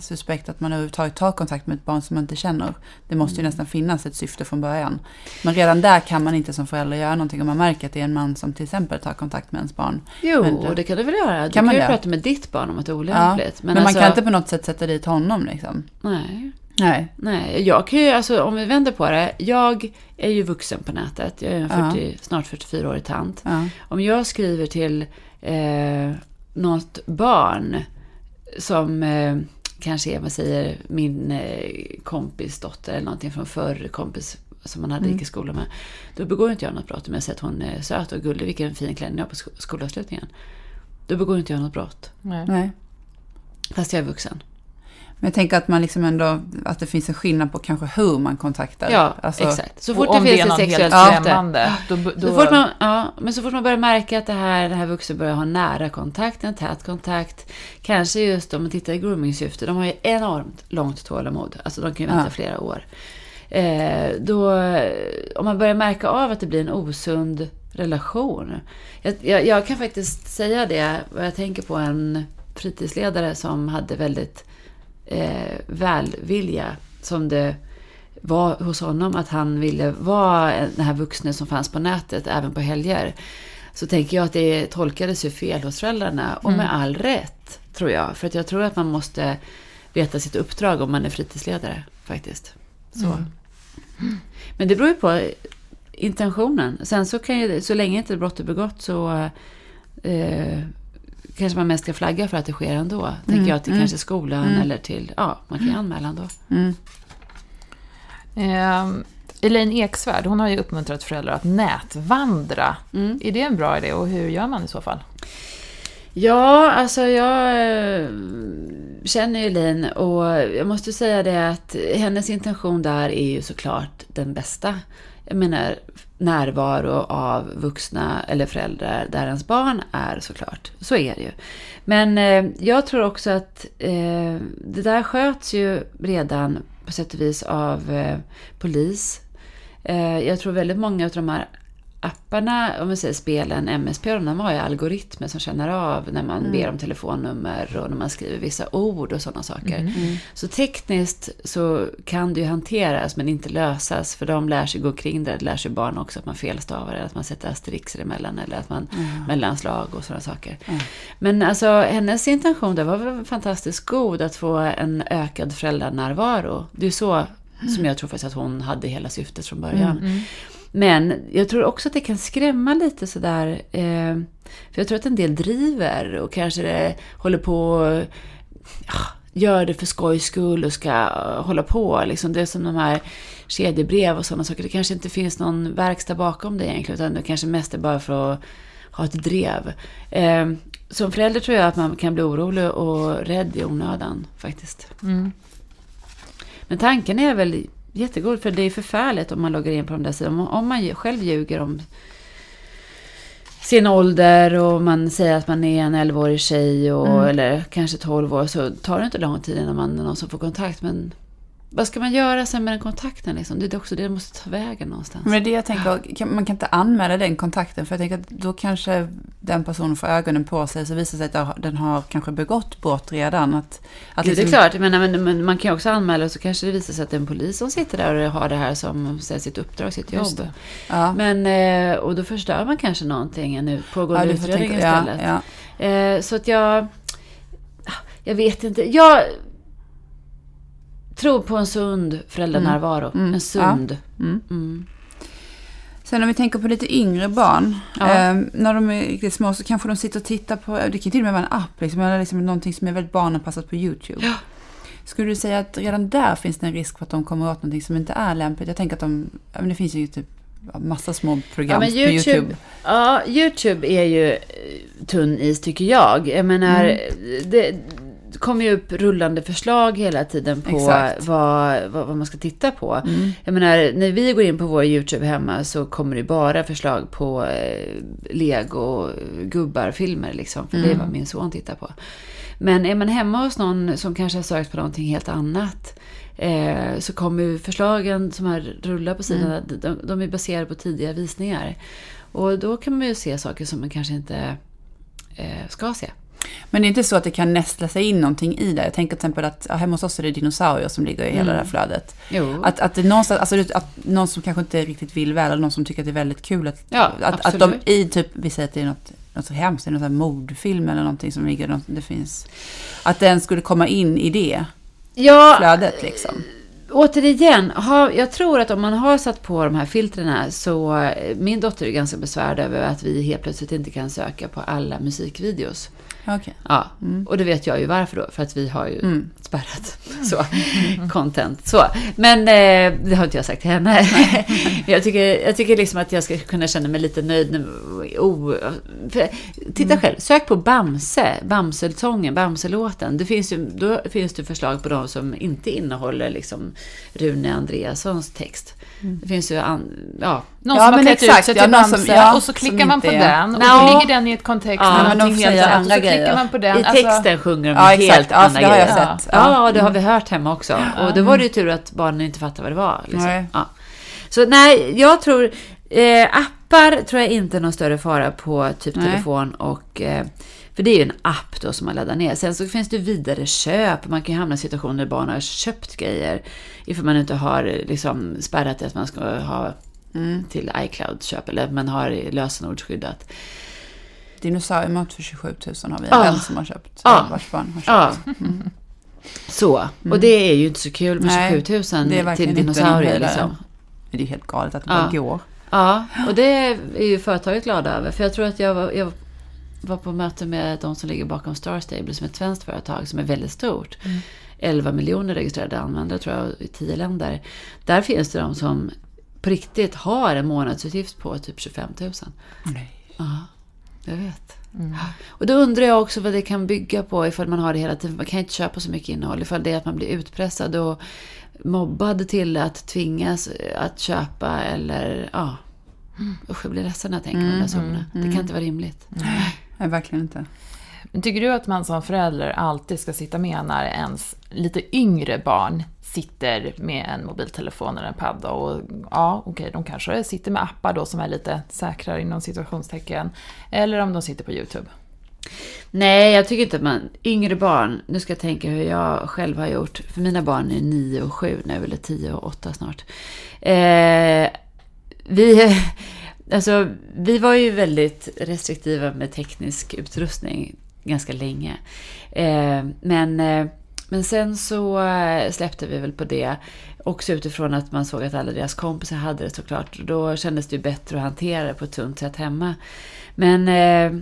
suspekt att man överhuvudtaget tar kontakt med ett barn som man inte känner. Det måste ju nästan finnas ett syfte från början. Men redan där kan man inte som förälder göra någonting om man märker att det är en man som till exempel tar kontakt med ens barn. Jo, Men det- kan du väl göra. Du Kan kan, man ju prata med ditt barn om att det är Ja, olämpligt. men man alltså, kan inte på något sätt sätta dit honom liksom. Nej. Nej. Nej, jag kan ju, alltså om vi vänder på det. Jag är ju vuxen på nätet. Jag är en Ja. 40, snart 44-årig tant. Ja. Om jag skriver till eh, något barn som eh, kanske är, vad säger, min eh, kompis dotter eller någonting från förr, kompis som man hade Mm. gick i skolan med. Då begår inte jag något brott om jag säger att hon är söt och gullig, vilken fin klänning jag har på sk- skolavslutningen. Då begår inte jag något brott. Nej. Nej. Fast jag är vuxen. Men jag tänker att man liksom ändå, att det finns en skillnad på kanske hur man kontaktar. Ja, Alltså, exakt. Så fort det det finns är ett sexuellt främmande, då, då, Så fort man, ja, men så fort man börjar märka att det här, det här vuxna börjar ha nära kontakt, en tät kontakt. Kanske just om man tittar i grooming-syfte. De har ju enormt långt tålamod. Alltså de kan ju vänta Ja. flera år. Eh, då, om man börjar märka av att det blir en osund relation. Jag, jag, jag kan faktiskt säga det, vad jag tänker på en fritidsledare som hade väldigt eh, välvilja. Som det var hos honom att han ville vara den här vuxne som fanns på nätet även på helger. Så tänker jag att det tolkades ju fel hos föräldrarna och med all rätt tror jag. För att jag tror att man måste veta sitt uppdrag om man är fritidsledare faktiskt. Så. Men det beror ju på intentionen. Sen så kan ju, så länge inte brott är begått så eh, kanske man mest ska flagga för att det sker ändå. Tänker jag till kanske skolan eller till, ja, man kan ju anmäla ändå. Mm. Ehm, Elaine Eksvärd, hon har ju uppmuntrat föräldrar att nätvandra. Mm. Är det en bra idé och hur gör man i så fall? Ja, alltså jag eh, känner ju Lin och jag måste säga det att hennes intention där är ju såklart den bästa. Jag menar närvaro av vuxna eller föräldrar där ens barn är såklart. Så är det ju. Men eh, jag tror också att eh, det där sköts ju redan på sätt och vis av eh, polis. Eh, jag tror väldigt många av de här apparna, om vi säger spelen, MSP, de har ju algoritmer som känner av när man ber om telefonnummer och när man skriver vissa ord och sådana saker. Så tekniskt så kan det ju hanteras men inte lösas för de lär sig gå kring det. Det lär sig barn också att man felstavar eller att man sätter asterixer emellan eller att man mellanslag och sådana saker. Men alltså hennes intention där var väl fantastiskt god att få en ökad föräldranärvaro. Det är så som jag tror faktiskt att hon hade hela syftet från början. Men jag tror också att det kan skrämma lite sådär. Eh, för jag tror att en del driver och kanske det håller på ja, gör det för skojs skull och ska eh, hålla på. Liksom. Det är som de här kedjebrev och sådana saker. Det kanske inte finns någon verkstad bakom det egentligen. Utan det kanske mest är bara för att ha ett drev. Eh, som förälder tror jag att man kan bli orolig och rädd i onödan faktiskt. Mm. Men tanken är väl jättegod, för det är förfärligt om man loggar in på de där sidorna. Om- Om man själv ljuger om sin ålder och man säger att man är en 11-årig tjej och, eller kanske 12 år så tar det inte lång tid innan man är någon som får kontakt. Men vad ska man göra sen med den kontakten? Liksom? Det är också det som måste ta vägen någonstans. Men det jag tänker, man kan inte anmäla den kontakten för jag tänker att då kanske den personen får ögonen på sig så visar det sig att den har kanske begått brott redan. Att, att Jo, det är liksom- klart, men, men, men man kan ju också anmäla och så kanske det visar sig att det är en polis som sitter där och har det här som här, sitt uppdrag, sitt jobb. Ja. Men, eh, och då förstör man kanske någonting, en pågående Ja, du utredning tänka- ja, istället. ja. Eh, så att jag... Jag vet inte. Jag tror på en sund föräldranärvaro. Mm. En sund. Mm. Mm. Sen om vi tänker på lite yngre barn. Ja. Eh, när de är riktigt små så kanske de sitter och tittar på, det kan till och med vara en app, liksom, eller liksom någonting som är väldigt barnanpassat på YouTube. Ja. Skulle du säga att redan där finns det en risk för att de kommer åt någonting som inte är lämpligt? Jag tänker att de, ja, men det finns ju typ massa små program Ja, men på YouTube, YouTube. ja, YouTube är ju tunn is tycker jag. Jag menar, Mm. det kommer ju upp rullande förslag hela tiden på vad, vad, vad man ska titta på. Mm. Jag menar, när vi går in på vår YouTube hemma så kommer det bara förslag på eh, Lego gubbar-filmer liksom. För det är Mm. vad min son tittar på. Men är man hemma hos någon som kanske har sökt på någonting helt annat eh, så kommer ju förslagen som här rullar på sidan, Mm. de, de är baserade på tidiga visningar. Och då kan man ju se saker som man kanske inte eh, ska se. Men det är inte så att det kan nästla sig in någonting i det. Jag tänker till exempel att ja, hemma hos oss är det dinosaurier som ligger i hela Mm. det här flödet. Jo. Att, att det någonstans, alltså att någon som kanske inte riktigt vill väl, eller någon som tycker att det är väldigt kul att, Ja, att, att de i typ, vi säger att det är något, något så hemskt, någon sån här mordfilm eller någonting som ligger, det finns, att den skulle komma in i det ja, flödet liksom. återigen, ha, jag tror att om man har satt på de här filtrerna så, eh, min dotter är ganska besvärd över att vi helt plötsligt inte kan söka på alla musikvideos. Ja, Okej. Ja, och det vet jag ju varför då, för att vi har ju Mm. spärrat så, content. Så. Men eh, det har inte jag sagt till henne. Jag, tycker, jag tycker liksom att jag ska kunna känna mig lite nöjd. Oh, för, titta Mm. själv, sök på Bamse, Bamse-sången, Bamse-låten. Det finns ju, då finns det förslag på de som inte innehåller liksom Rune Andreassons text. Det finns ju, an, ja, Någon Ja, som har klätt exakt, ut sig ja, till som- Bamse ja, och så klickar man på är- den och då ligger den i ett kontext Ja, med någonting helt annat. Så klickar man på den. I Alltså, texten sjunger de Ja, helt exakt. Ja, andra jag grejer. Ja, Ja. det har vi hört hemma också. Och då var det ju tur att barnen inte fattade vad det var. Liksom. Ja. Så nej, jag tror... Eh, appar tror jag inte är någon större fara på typ Nej. telefon och... Eh, för det är ju en app då som man laddar ner. Sen så finns det vidare köp. Man kan ju hamna i situationer där barn har köpt grejer. Ifall man inte har liksom spärrat det att man ska ha Mm. till iCloud-köp. Eller att man har lösenordsskyddat. Dinosauriemat för 27 000 har vi Ja. en som har köpt. Ja. Vars barn har köpt. Så. Och det är ju inte så kul med Nej, 27 000 det är till dinosaurier. Liksom. Det är ju helt galet att det bara går. Ja, och det är ju företaget glada över. För jag tror att jag var, jag var på möte med de som ligger bakom Star Stable som är ett svenskt företag som är väldigt stort. 11 miljoner registrerade användare tror jag i 10 länder. Där finns det de som på riktigt har en månadsutgift på typ 25 000. Nej. Ja, jag vet. Och då undrar jag också vad det kan bygga på ifall man har det hela tiden. Man kan inte köpa så mycket innehåll. Ifall det är att man blir utpressad och mobbad till att tvingas att köpa eller ja. Usch, jag blir ledsen när jag tänker på de där summorna. Det kan inte vara rimligt. Nej, verkligen inte. Men tycker du att man som förälder alltid ska sitta med när ens lite yngre barn sitter med en mobiltelefon eller en padda och ja, okej, de kanske sitter med appar då som är lite säkrare inom situationstecken. Eller om de sitter på YouTube. Nej, jag tycker inte att man... Yngre barn, nu ska jag tänka hur jag själv har gjort. För mina barn är 9 och 7 nu, eller 10 och 8 snart. Eh, vi, alltså, vi var ju väldigt restriktiva med teknisk utrustning ganska länge. Eh, men, eh, men sen så eh, släppte vi väl på det. Också utifrån att man såg att alla deras kompisar hade det såklart. Då kändes det ju bättre att hantera det på ett tunt sätt hemma. Men eh,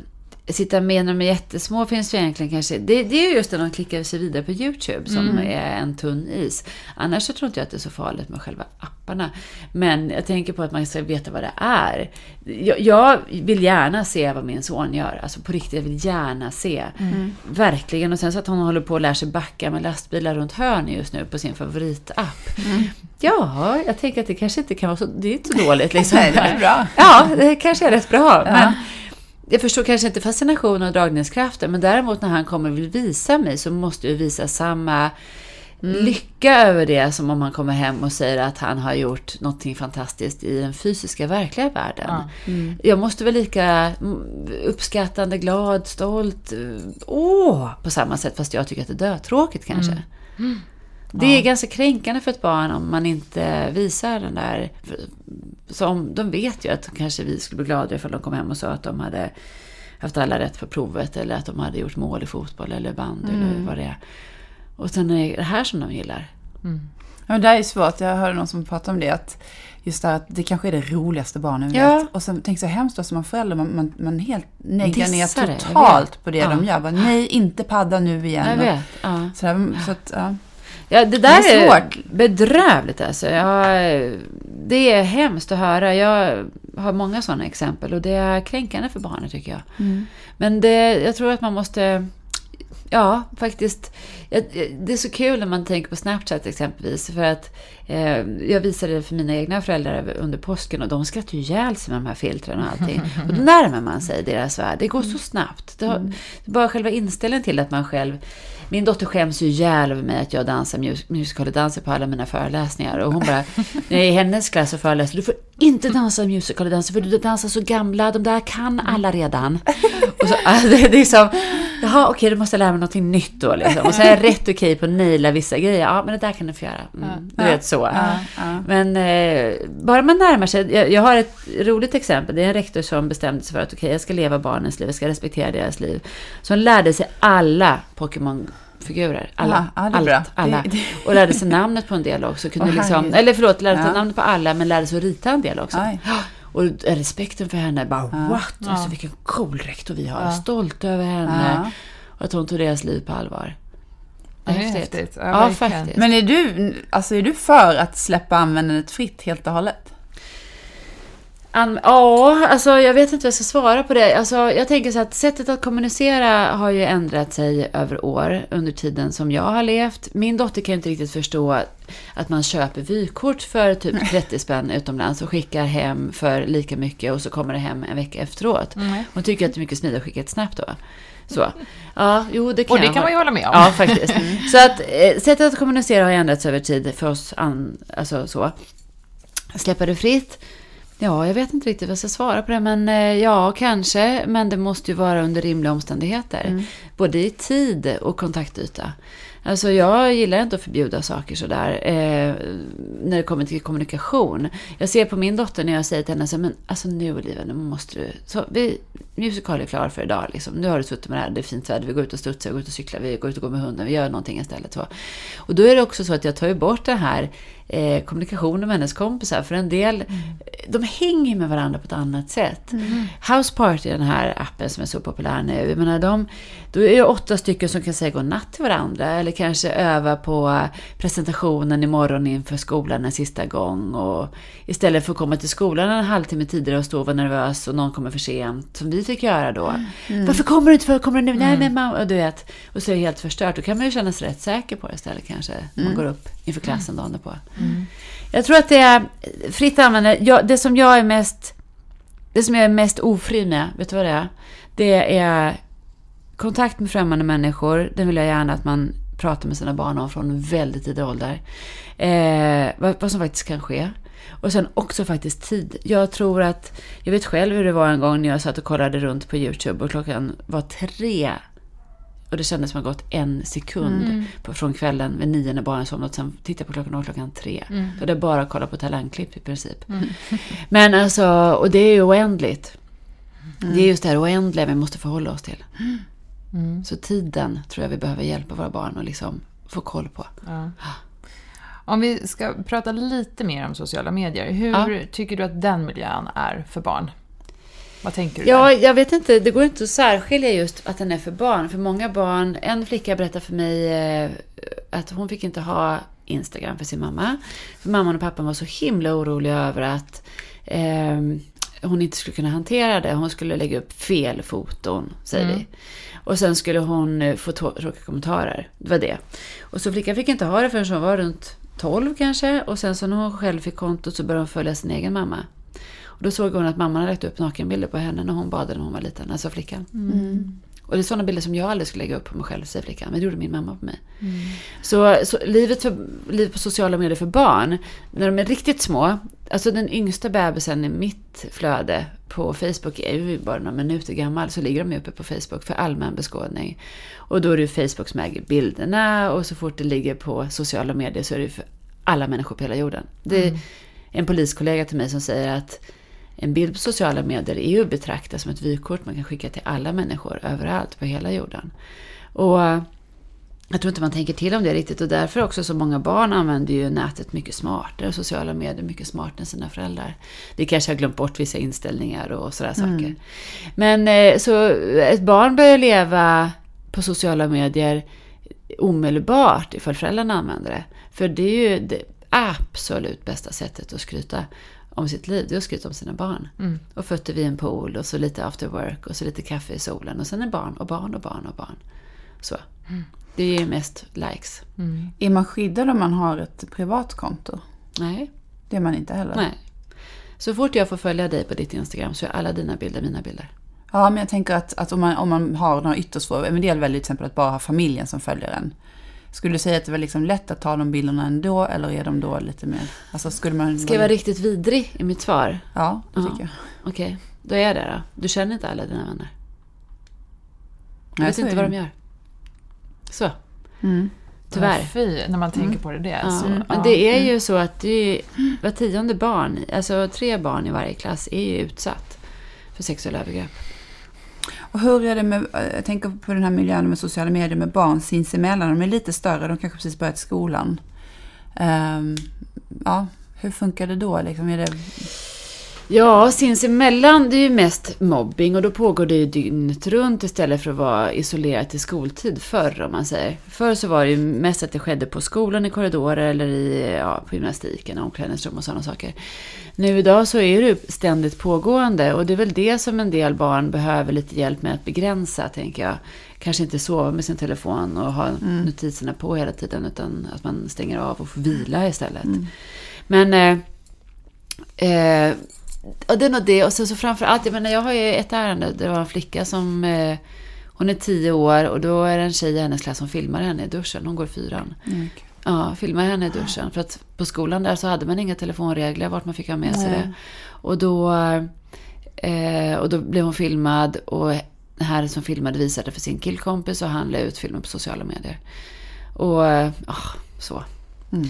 sitta med när de är jättesmå finns ju egentligen kanske... Det, det är ju just när de klickar sig vidare på YouTube som är en tunn is. Annars så tror inte jag att det är så farligt med själva apparna. Men jag tänker på att man ska veta vad det är. Jag, jag vill gärna se vad min son gör. Alltså på riktigt, jag vill gärna se. Verkligen. Och sen så att hon håller på och lär sig backa med lastbilar runt hörn just nu på sin favoritapp. Ja, jag tänker att det kanske inte kan vara så... Det är inte så dåligt liksom. Nej, det är bra. Ja, det kanske är rätt bra. Men jag förstår kanske inte fascination och dragningskraften, men däremot när han kommer och vill visa mig så måste jag visa samma lycka över det som om han kommer hem och säger att han har gjort någonting fantastiskt i den fysiska, verkliga världen. Jag måste vara lika mm, uppskattande, glad, stolt, eh, åh, på samma sätt, fast jag tycker att det är dötråkigt kanske. Det är ganska kränkande för ett barn om man inte visar den där... Som, de vet ju att kanske vi skulle bli glada ifall de kom hem och sa att de hade haft alla rätt på provet eller att de hade gjort mål i fotboll eller bandy eller vad det är. Och sen är det det här som de gillar. Ja, men det här är svårt. Jag hörde någon som pratade om det. Att just det här att det kanske är det roligaste barnen Ja. vet. Och sen tänk så hemskt då som man förälder. Man, man, man helt neggar ner det, totalt vet. på det Ja. de gör. Bara, Nej, inte padda nu igen. Jag vet. Ja. Så, där, så att, ja. Ja, det där Det är är, svårt. bedrövligt alltså. Jag, det är hemskt att höra. Jag har många sådana exempel och det är kränkande för barnen tycker jag. Men det, jag tror att man måste, ja faktiskt, det är så kul när man tänker på Snapchat exempelvis. För att eh, jag visade det för mina egna föräldrar under påsken och de skrattade ju ihjäl sig med de här filtren och allting. Och då närmar man sig deras värld. Det går så snabbt. Det, har, bara själva inställningen till att man själv min dotter skäms ju ihjäl över mig att jag dansar mus- på alla mina föreläsningar. Och hon bara, när jag är i hennes klass och föreläser, du får inte dansa musicaldanser för du dansar så gamla, de där kan alla redan. Och så, alltså, det är som, jaha okej, då måste jag lära mig någonting nytt då liksom. Och sen är jag rätt okej på att naila vissa grejer. Ja, men det där kan du få göra. Mm, du vet så. Ja, ja. Men eh, bara man närmar sig. Jag, jag har ett roligt exempel. Det är en rektor som bestämde sig för att okej, jag ska leva barnens liv, jag ska respektera deras liv. Så hon lärde sig alla Pokémon-figurer. Alla. Ja, ja, bra. allt, alla. Det- det- Och lärde sig namnet på en del också. Kunde Åh, liksom, eller förlåt, lärde sig Ja. namnet på alla, men lärde sig att rita en del också. Oj. Och respekten för henne, bara what? Alltså vilken cool rektor vi har. Stolt över henne. Och att hon tog deras liv på allvar. Det är häftigt. Ja, Ja, faktiskt. Men är du, alltså är du för att släppa användandet fritt helt och hållet? An- Ja, alltså jag vet inte vad jag ska svara på det. Alltså, jag tänker så att sättet att kommunicera har ju ändrat sig över år under tiden som jag har levt. Min dotter kan ju inte riktigt förstå att man köper vykort för typ 30 spänn utomlands och skickar hem för lika mycket och så kommer det hem en vecka efteråt. Hon tycker att det är mycket smidigare att skicka ett snabbt då. Så. Ja, jo, det kan Och det jag kan man ju hålla med om. Ja, faktiskt. Så att eh, sättet att kommunicera har ändrats över tid för oss. An, alltså så. Släppa det fritt? Ja, jag vet inte riktigt vad jag ska svara på det. Men eh, ja, kanske. Men det måste ju vara under rimliga omständigheter. Både i tid och kontaktyta. Alltså jag gillar inte att förbjuda saker sådär. Eh, när det kommer till kommunikation. Jag ser på min dotter när jag säger till henne så men alltså nu Olivia, nu måste du... Så, vi, musikal är klar för idag. Liksom. Nu har du suttit med det här, det är fint väder, vi går ut och studsar, vi går ut och cyklar, vi går ut och går med hunden, vi gör någonting istället. Så. Och då är det också så att jag tar ju bort det här eh, kommunikationen med hennes kompisar. För en del, mm. de hänger med varandra på ett annat sätt. Mm. House Party, den här appen som är så populär nu, jag menar, de, då är det åtta stycken som kan säga godnatt till varandra. Eller kanske öva på presentationen imorgon inför skolan en sista gång. Och istället för att komma till skolan en halvtimme tidigare och stå och vara nervös och någon kommer för sent, som vi fick göra då. Mm. Varför kommer du inte? För kommer du nu? Mm. Nej, men mamma. Och du vet, och så är det helt förstört. Då kan man ju känna sig rätt säker på det istället kanske. Man mm. går upp inför klassen dagen på. Mm. Jag tror att det är fritt användande. Jag, det som jag är mest det som jag är mest ofri med, vet du vad det är? Det är kontakt med främmande människor. Den vill jag gärna att man pratar med sina barn om från väldigt tidig ålder. Eh, vad, vad, som faktiskt kan ske. Och sen också faktiskt tid. Jag tror att, jag vet själv hur det var en gång när jag satt och kollade runt på YouTube och klockan var tre och det kändes som att det gått en sekund mm. på, från kvällen vid nio när barnen somnat. Sen tittade jag på klockan och klockan tre. Mm. Då hade jag bara kollat på talangklipp i princip. Mm. Men alltså, och det är ju oändligt. Mm. Det är just det här oändliga vi måste förhålla oss till. Mm. Så tiden tror jag vi behöver hjälpa våra barn att liksom få koll på. Ja. Om vi ska prata lite mer om sociala medier. Hur ja. tycker du att den miljön är för barn? Vad tänker du? Ja, där? jag vet inte. Det går inte att särskilja just att den är för barn. För många barn, en flicka berättade för mig eh, att hon fick inte ha Instagram för sin mamma. För mamman och pappan var så himla oroliga över att eh, hon inte skulle kunna hantera det. Hon skulle lägga upp fel foton, säger mm. vi. Och sen skulle hon eh, få tråkiga kommentarer. Det var det. Och så flickan fick inte ha det förrän hon var runt 12 kanske. Och sen så när hon själv fick kontot så började hon följa sin egen mamma. Och då såg hon att mamman hade lagt upp nakenbilder på henne när hon badade när hon var liten, alltså flickan. Mm. Och det är sådana bilder som jag aldrig skulle lägga upp på mig själv, säger flickan. Men det gjorde min mamma på mig. Mm. Så, så livet, för, livet på sociala medier för barn, när de är riktigt små. Alltså den yngsta bebisen i mitt flöde på Facebook är ju bara några minuter gammal. Så ligger de uppe på Facebook för allmän beskådning. Och då är det Facebook som äger bilderna. Och så fort det ligger på sociala medier så är det för alla människor på hela jorden. Det är mm. en poliskollega till mig som säger att en bild på sociala medier är ju att betrakta som ett vykort man kan skicka till alla människor överallt på hela jorden. Och jag tror inte man tänker till om det riktigt och därför också så många barn använder ju nätet mycket smartare, sociala medier mycket smartare än sina föräldrar. Vi kanske har glömt bort vissa inställningar och sådana mm. saker. Men eh, så ett barn börjar leva på sociala medier omedelbart ifall föräldrarna använder det. För det är ju det absolut bästa sättet att skryta om sitt liv, det är att skryta om sina barn. Mm. Och fötter vid en pool och så lite after work och så lite kaffe i solen och sen är barn och barn och barn och barn. Så. Mm. Det är mest likes. Mm. Är man skyddad om man har ett privat konto? Nej. Det är man inte heller? Nej. Så fort jag får följa dig på ditt Instagram så är alla dina bilder mina bilder. Ja, men jag tänker att, att om, man, om man har några ytterst få, en del väljer till exempel att bara ha familjen som följer en. Skulle du säga att det var liksom lätt att ta de bilderna ändå eller är de då lite mer... Alltså skulle man... Ska jag vara riktigt vidrig i mitt svar? Ja, det tycker jag. Okej, okay. då är jag det då. Du känner inte alla dina vänner? Du vet inte vad de gör. Så. Mm. Tyvärr. Ja, fy, när man tänker mm. på det. det ja. så, Men det är ju mm. så att det är, var tionde barn, alltså tre barn i varje klass, är ju utsatt för sexuella övergrepp. Och hur är det med, jag tänker på den här miljön med sociala medier med barn sinsemellan. De är lite större, de kanske precis börjat skolan. Um, ja, hur funkar det då? Liksom, är det... Ja, sinsemellan det är ju mest mobbing och då pågår det ju dygnet runt istället för att vara isolerat i skoltid förr om man säger. Förr så var det ju mest att det skedde på skolan i korridorer eller i, ja, på gymnastiken, omklädningsrum och sådana saker. Nu idag så är det ständigt pågående och det är väl det som en del barn behöver lite hjälp med att begränsa, tänker jag. Kanske inte sova med sin telefon och ha mm. notiserna på hela tiden utan att man stänger av och får vila istället. Mm. Men eh, eh, och det är nog det. Och sen så framför allt, jag menar jag har ju ett ärende. Det var en flicka som, eh, hon är tio år och då är det en tjej i hennes klass som filmar henne i duschen. Hon går i fyran. Mm. Ja, filmar henne i duschen. För att på skolan där så hade man inga telefonregler vart man fick ha med sig det. Och då, eh, och då blev hon filmad och den här som filmade visade för sin killkompis och han la ut filmen på sociala medier. Och, oh, så. Mm.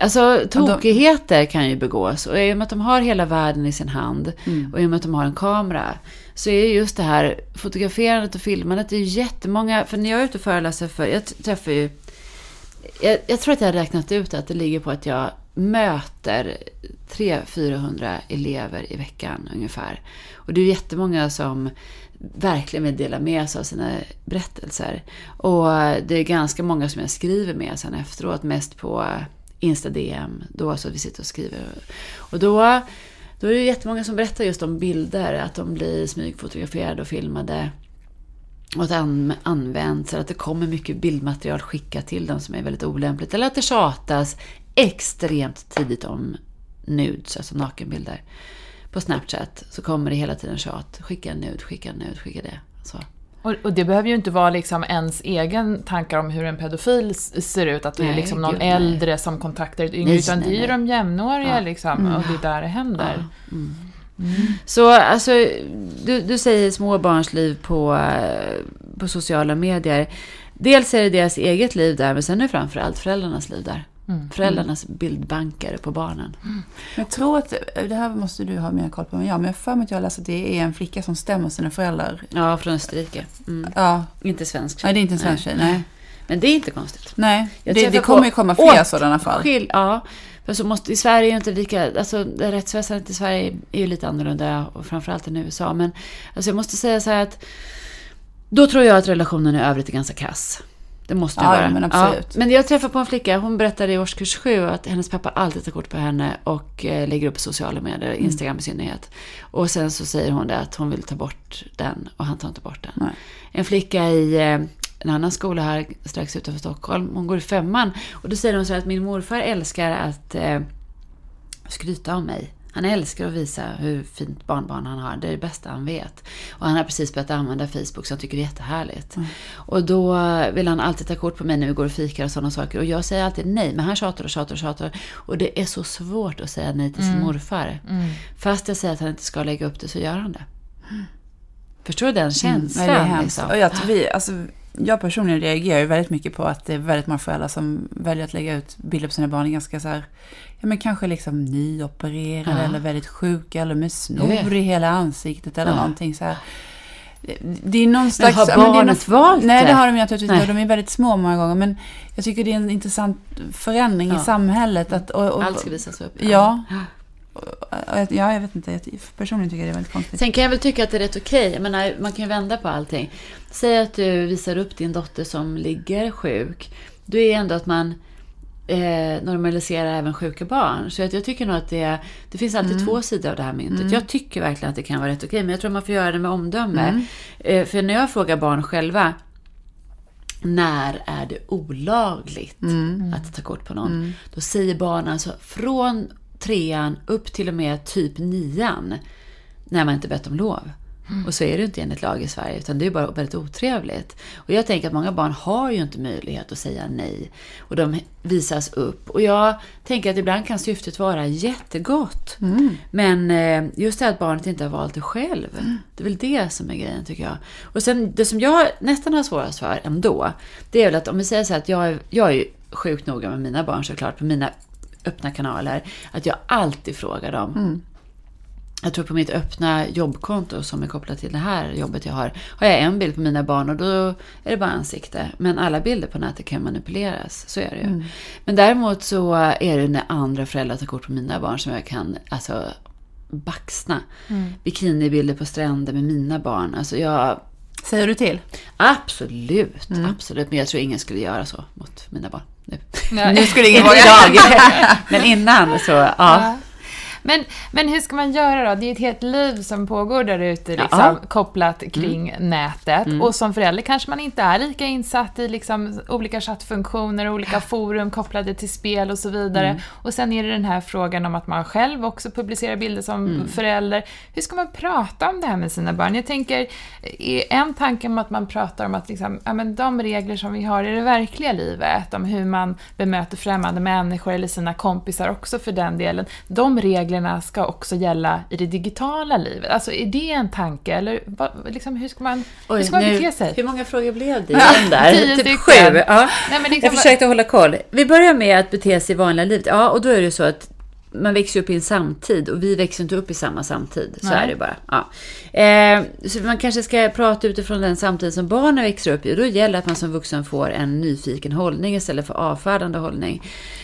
Alltså tokigheter kan ju begås och i och med att de har hela världen i sin hand Mm. och i och med att de har en kamera så är just det här fotograferandet och filmandet, det är ju jättemånga, för när jag är ute och föreläser för, jag träffar ju, jag, jag tror att jag har räknat ut att det ligger på att jag möter 300-400 elever i veckan ungefär. Och det är jättemånga som verkligen vill dela med sig av sina berättelser. Och det är ganska många som jag skriver med sen efteråt, mest på Insta-DM, då så vi sitter och skriver. Och då, då är det jättemånga som berättar just om bilder, att de blir smygfotograferade och filmade. Och att det används, eller att det kommer mycket bildmaterial skickat till dem som är väldigt olämpligt. Eller att det tjatas extremt tidigt om nudes, alltså nakenbilder. På Snapchat så kommer det hela tiden tjat. Skicka en nude, skicka en nude, skicka det. Så. Och, och det behöver ju inte vara liksom ens egen tankar om hur en pedofil ser ut, att det är liksom någon gud, nej. äldre som kontaktar ett yngre, Nej, utan det är ju de jämnåriga Ja. liksom, och det är där det händer. Så alltså, du, du säger småbarnsliv på, eh, på sociala medier. Dels är det deras eget liv där, men sen är det framförallt föräldrarnas liv där. Mm. Föräldrarnas bildbanker på barnen. Men Jag tror att, det här måste du ha mer koll på än jag, men jag har för mig att jag läste att det är en flicka som stämmer sina föräldrar. Ja, från Österrike. Mm. Ja, Inte svensk. nej det är inte en svensk tjej, nej. Men det är inte konstigt. Nej, Jag det, det kommer ju komma fler sådana fall. Skil, ja. För så måste, I Sverige är ju inte lika, alltså det rättsväsendet i Sverige är ju lite annorlunda och framförallt än i USA. Men alltså jag måste säga så här att då tror jag att relationen i övrigt är ganska kass. Det måste det Ja, vara. men absolut. men jag träffade på en flicka, hon berättade i årskurs 7 att hennes pappa alltid tar kort på henne och eh, lägger upp på sociala medier, Mm. Instagram i synnerhet. Och sen så säger hon det att hon vill ta bort den och han tar inte bort den. Nej. En flicka i eh, en annan skola här strax utanför Stockholm, hon går i femman. Och då säger hon så här att min morfar älskar att eh, skryta om mig. Han älskar att visa hur fint barnbarn han har. Det är det bästa han vet. Och han har precis börjat använda Facebook så han tycker det är jättehärligt. Och då vill han alltid ta kort på mig när vi går och fikar och sådana saker. Och jag säger alltid nej, men han tjatar och tjatar och tjatar. Och det är så svårt att säga nej till sin morfar. Fast jag säger att han inte ska lägga upp det så gör han det. Förstår du den känslan? Nej, det liksom? Och jag, vi, alltså, jag personligen reagerar ju väldigt mycket på att det är väldigt många föräldrar som väljer att lägga ut bilder på sina barn ganska så här, ja men kanske liksom nyopererade Ja. eller väldigt sjuka eller med snor i hela ansiktet eller Ja. någonting så här. Det- Det är någon slags... har ja, men det barnet någon- valt Nej, det? det har de naturligtvis inte. De är väldigt små många gånger. Men jag tycker det är en intressant förändring i Ja. samhället. Att, och, och, Allt ska visas upp. Ja. ja, jag vet inte. Jag, personligen tycker jag det är väldigt konstigt. Sen kan jag väl tycka att det är rätt okej. Menar, man kan ju vända på allting. Säg att du visar upp din dotter som ligger sjuk. Då är ändå att man eh, normaliserar även sjuka barn. Så att jag tycker nog att det, det finns alltid två sidor av det här myntet. Jag tycker verkligen att det kan vara rätt okej. Men jag tror man får göra det med omdöme. Eh, för när jag frågar barn själva. När är det olagligt att ta kort på någon? Då säger barnen alltså från trean upp till och med typ nian. När man inte bett om lov. Och så är det ju inte enligt lag i Sverige, utan det är bara väldigt otrevligt. Och jag tänker att många barn har ju inte möjlighet att säga nej. Och de visas upp. Och jag tänker att ibland kan syftet vara jättegott. Men eh, just det att barnet inte har valt det själv. Det är väl det som är grejen tycker jag. Och sen det som jag nästan har svårast för ändå. Det är väl att om vi säger så här att jag är, jag är ju sjukt noga med mina barn såklart. På mina öppna kanaler. Att jag alltid frågar dem. Jag tror på mitt öppna jobbkonto som är kopplat till det här jobbet jag har. Har jag en bild på mina barn och då är det bara ansikte. Men alla bilder på nätet kan manipuleras. Så är det ju. Men däremot så är det när andra föräldrar tar kort på mina barn som jag kan alltså baxna. Bikinibilder på stränder med mina barn. Alltså jag... Säger du till? Absolut, absolut. Men jag tror ingen skulle göra så mot mina barn nu. Nu skulle ingen Inte våga. idag. Men innan så, ja. Ja. Men, men hur ska man göra då? Det är ett helt liv som pågår där ute liksom, Ja. kopplat kring nätet. Och som förälder kanske man inte är lika insatt i liksom, olika chattfunktioner, olika forum kopplade till spel och så vidare. Och sen är det den här frågan om att man själv också publicerar bilder som förälder. Hur ska man prata om det här med sina barn? Jag tänker, en tanke om att man pratar om att liksom, ja, men de regler som vi har i det verkliga livet, om hur man bemöter främmande människor eller sina kompisar också för den delen, de reglerna reglerna ska också gälla i det digitala livet? Alltså är det en tanke eller vad, liksom, hur ska man, hur ska man nu, bete sig? Hur många frågor blev det igen där? tio typ sju. Ja. Nej, men liksom, Jag försökte hålla koll. Vi börjar med att bete sig i vanliga livet. Ja, och då är det så att man växer upp i en samtid och vi växer inte upp i samma samtid. Så Nej. är det bara. Ja. Eh, så man kanske ska prata utifrån den samtid som barnen växer upp i. Då gäller det att man som vuxen får en nyfiken hållning istället för avfärdande hållning.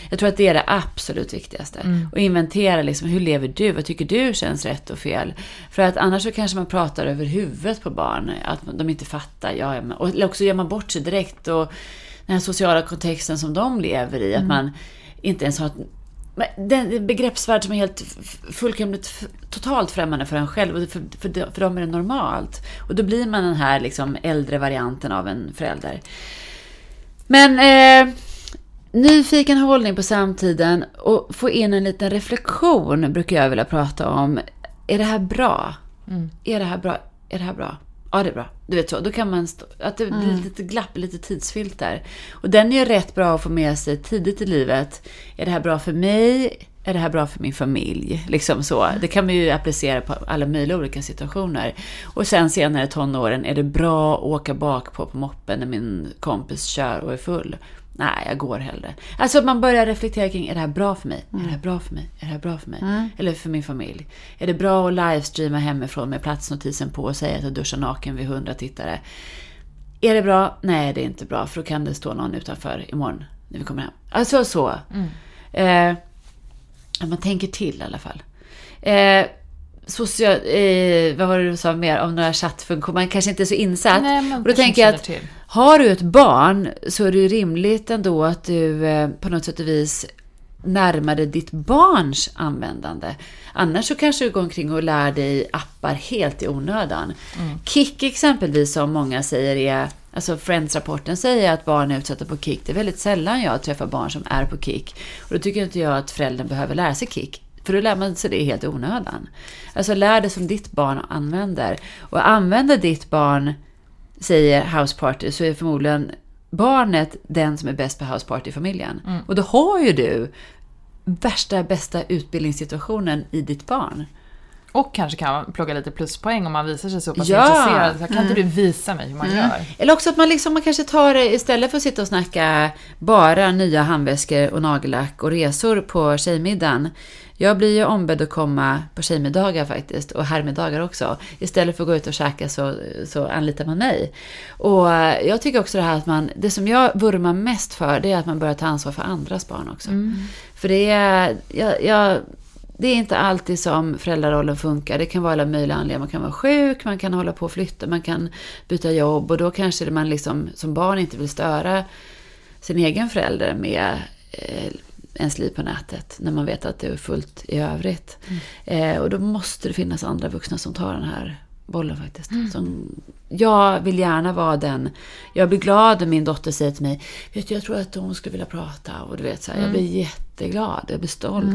Jag tror att det är det absolut viktigaste. Och inventera liksom, hur lever du? Vad tycker du känns rätt och fel? För att annars så kanske man pratar över huvudet på barn. Att de inte fattar. Ja, och eller också gör man bort sig direkt. Och den här sociala kontexten som de lever i. Att man inte ens har ett men den begreppsvärld som är helt fullkomligt totalt främmande för en själv och för, för, för dem är det normalt. Och då blir man den här liksom äldre varianten av en förälder. Men eh, nyfiken hållning på samtiden och få in en liten reflektion brukar jag vilja prata om. Är det här bra? Är det här bra? Är det här bra? Ja, det är bra. Du vet så. Då kan man... Stå, att det blir lite glapp, lite tidsfilter. Och den är ju rätt bra att få med sig tidigt i livet. Är det här bra för mig? Är det här bra för min familj? Liksom så. Det kan man ju applicera på alla möjliga olika situationer. Och sen senare i tonåren, är det bra att åka bak på, på moppen när min kompis kör och är full? Nej, jag går hellre. Alltså man börjar reflektera kring, är det här bra för mig? Är det här bra för mig? Är det här bra för mig? Eller för min familj? Är det bra att livestreama hemifrån med platsnotisen på och säga att jag duschar naken vid 100 tittare? Är det bra? Nej, det är inte bra, för då kan det stå någon utanför imorgon när vi kommer hem. Alltså så. Eh, att man tänker till i alla fall. Eh, social, eh, vad var det du sa mer om några chattfunktioner? Man kanske inte är så insatt. Nej, men och då tänker jag att till. Har du ett barn så är det ju rimligt ändå att du eh, på något sätt och vis närmar dig ditt barns användande. Annars så kanske du går omkring och lär dig appar helt i onödan. Kik exempelvis som många säger är Alltså Friends-rapporten säger att barn är utsatta på kick. Det är väldigt sällan jag träffar barn som är på kick. Och då tycker inte jag att föräldern behöver lära sig kick. För då lär man sig det helt i onödan. Alltså lär det som ditt barn använder. Och använder ditt barn säger house party så är förmodligen barnet den som är bäst på house party i familjen. Och då har ju du värsta bästa utbildningssituationen i ditt barn. Och kanske kan plocka lite pluspoäng om man visar sig så pass Ja. intresserad. Så kan inte du visa mig hur man gör? Eller också att man, liksom, man kanske tar det istället för att sitta och snacka bara nya handväskor och nagellack och resor på tjejmiddagen. Jag blir ju ombedd att komma på tjejmiddagar faktiskt och herrmiddagar också. Istället för att gå ut och käka så, så anlitar man mig. Och jag tycker också det här att man, det som jag vurmar mest för det är att man börjar ta ansvar för andras barn också. För det är, jag, jag, det är inte alltid som föräldrarollen funkar. Det kan vara alla möjliga anledningar. Man kan vara sjuk, man kan hålla på och flytta, man kan byta jobb och då kanske man liksom, som barn inte vill störa sin egen förälder med eh, ens liv på nätet när man vet att det är fullt i övrigt. Eh, och då måste det finnas andra vuxna som tar den här bollen faktiskt. Som, jag vill gärna vara den. Jag blir glad när min dotter säger till mig, vet du, jag tror att hon skulle vilja prata. Och du vet, så här, Jag blir jätteglad, jag blir stolt.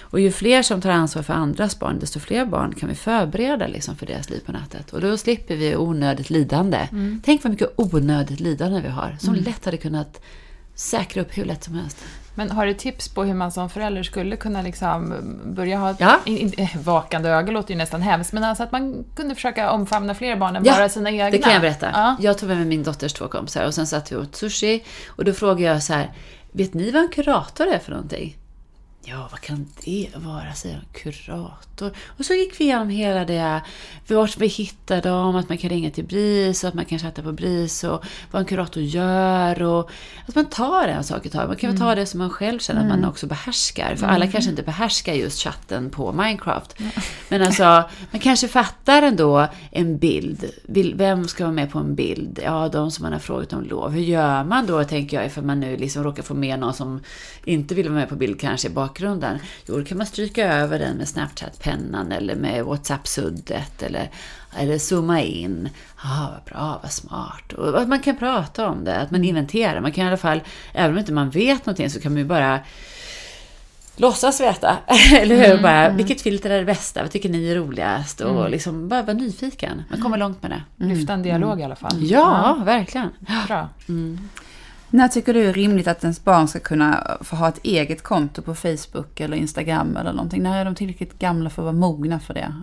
Och ju fler som tar ansvar för andras barn, desto fler barn kan vi förbereda liksom, för deras liv på nätet. Och då slipper vi onödigt lidande. Tänk vad mycket onödigt lidande vi har, som lätt hade kunnat säkra upp hur lätt som helst. Men har du tips på hur man som förälder skulle kunna liksom börja ha... Ja. In, in, eh, vakande ögon låter ju nästan hemskt, men alltså att man kunde försöka omfamna fler barn än Ja, bara sina egna. Det kan jag berätta. Ja. Jag tog med mig min dotters två kompisar och sen satt vi och åt sushi. Och då frågade jag så här, vet ni vad en kurator är för någonting? Ja, vad kan det vara, säger de. Kurator. Och så gick vi igenom hela det, vart vi hittar dem, att man kan ringa till BRIS och att man kan chatta på BRIS och vad en kurator gör och att man tar en sak i taget. Man kan väl ta det som man själv känner att man också behärskar. För alla kanske inte behärskar just chatten på Minecraft. Men alltså, man kanske fattar ändå en bild. Vem ska vara med på en bild? Ja, de som man har frågat om lov. Hur gör man då, tänker jag, ifall man nu liksom råkar få med någon som inte vill vara med på bild kanske i bakgrunden? Jo, då kan man stryka över den med Snapchat-pennan eller med WhatsApp-suddet eller, eller zooma in. Ja, ah, vad bra, vad smart. Och att man kan prata om det, att man inventerar. Man kan i alla fall, även om inte man vet någonting, så kan man ju bara låtsas veta. Eller hur? bara, Vilket filter är det bästa? Vad tycker ni är roligast? Och liksom bara vara nyfiken. Man kommer långt med det. Lyfta en dialog i alla fall. Ja, verkligen. Bra. När tycker du är rimligt att ens barn ska kunna få ha ett eget konto på Facebook eller Instagram eller någonting? När är de tillräckligt gamla för att vara mogna för det?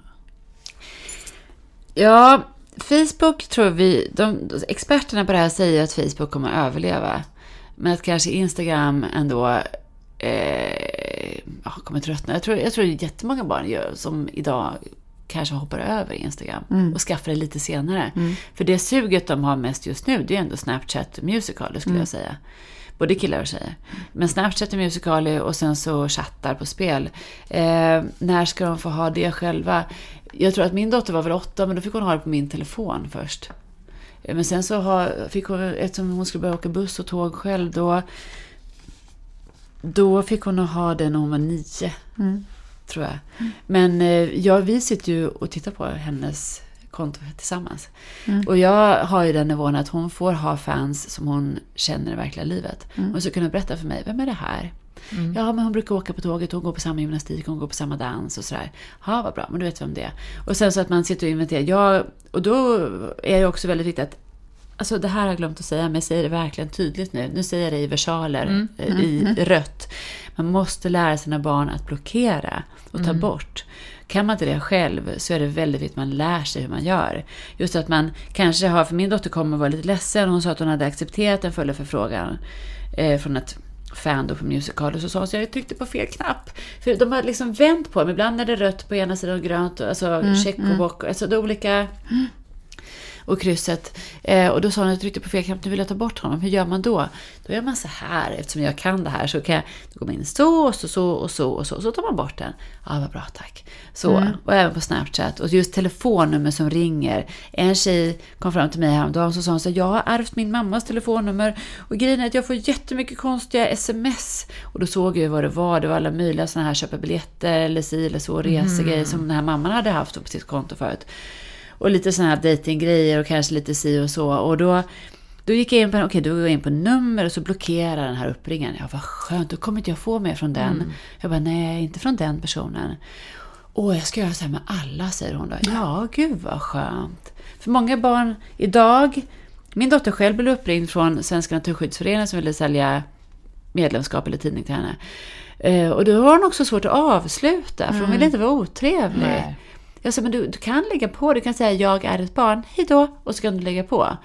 Ja, Facebook tror vi, de, experterna på det här säger att Facebook kommer att överleva. Men att kanske Instagram ändå eh, kommer tröttna. Jag tror, jag tror det är jättemånga barn gör, som idag kanske hoppar över Instagram och skaffar det lite senare. För det suget de har mest just nu, det är ändå Snapchat Musical.ly skulle jag säga. Både killar och tjejer. Men Snapchat och Musical.ly och sen så chattar på spel. Eh, när ska de få ha det själva? Jag tror att min dotter var väl åtta, men då fick hon ha det på min telefon först. Eh, Men sen så har, fick hon, eftersom hon skulle börja åka buss och tåg själv, då, då fick hon ha det när hon var nio. Tror jag. Men eh, ja, vi sitter ju och tittar på hennes konto tillsammans. Och jag har ju den nivån att hon får ha fans som hon känner i verkliga livet. Hon ska kunna berätta för mig, vem är det här? Ja, men hon brukar åka på tåget, hon går på samma gymnastik, hon går på samma dans och sådär. Ja, vad bra, men du vet vem det är. Och sen så att man sitter och inventerar. Ja, och då är det också väldigt viktigt att Alltså det här har jag glömt att säga, men jag säger det verkligen tydligt nu. Nu säger jag det i versaler, eh, i rött. Man måste lära sina barn att blockera och ta bort. Kan man inte det själv så är det väldigt viktigt att man lär sig hur man gör. Just att man kanske har, för min dotter kommer att vara lite ledsen. Hon sa att hon hade accepterat en följarförfrågan eh, från ett fan då på Musical. Och så sa hon så jag tryckte på fel knapp. För de har liksom vänt på dem. Ibland är det rött på ena sidan och grönt. Alltså check och bock. Alltså det olika och krysset. Eh, och då sa hon att jag tryckte på fel knapp, nu vill jag ta bort honom. Hur gör man då? Då gör man så här, eftersom jag kan det här så kan jag då går man in så och så, så och så och så. Och så tar man bort den. Ja, vad bra, tack. Så, och även på Snapchat. Och just telefonnummer som ringer. En tjej kom fram till mig häromdagen och så sa hon så jag har ärvt min mammas telefonnummer. Och grejen är att jag får jättemycket konstiga sms. Och då såg jag vad det var. Det var alla möjliga sådana här köpa biljetter eller si eller så resegrejer som den här mamman hade haft på sitt konto förut. Och lite sådana här datinggrejer och kanske lite si och så. Och då, då gick jag in på, okay, då går jag in på nummer och så blockerar den här uppringaren. Ja, vad skönt, då kommer inte jag få mer från den. Jag bara, nej, inte från den personen. Åh, jag ska göra så här med alla, säger hon då. Ja, gud vad skönt. För många barn idag, min dotter själv blev uppringd från Svenska Naturskyddsföreningen som ville sälja medlemskap eller tidning till henne. Eh, och då har hon också svårt att avsluta, för hon vill inte vara otrevlig. Nej. Jag sa, men du, du kan lägga på, du kan säga jag är ett barn, hej då, och så kan du lägga på.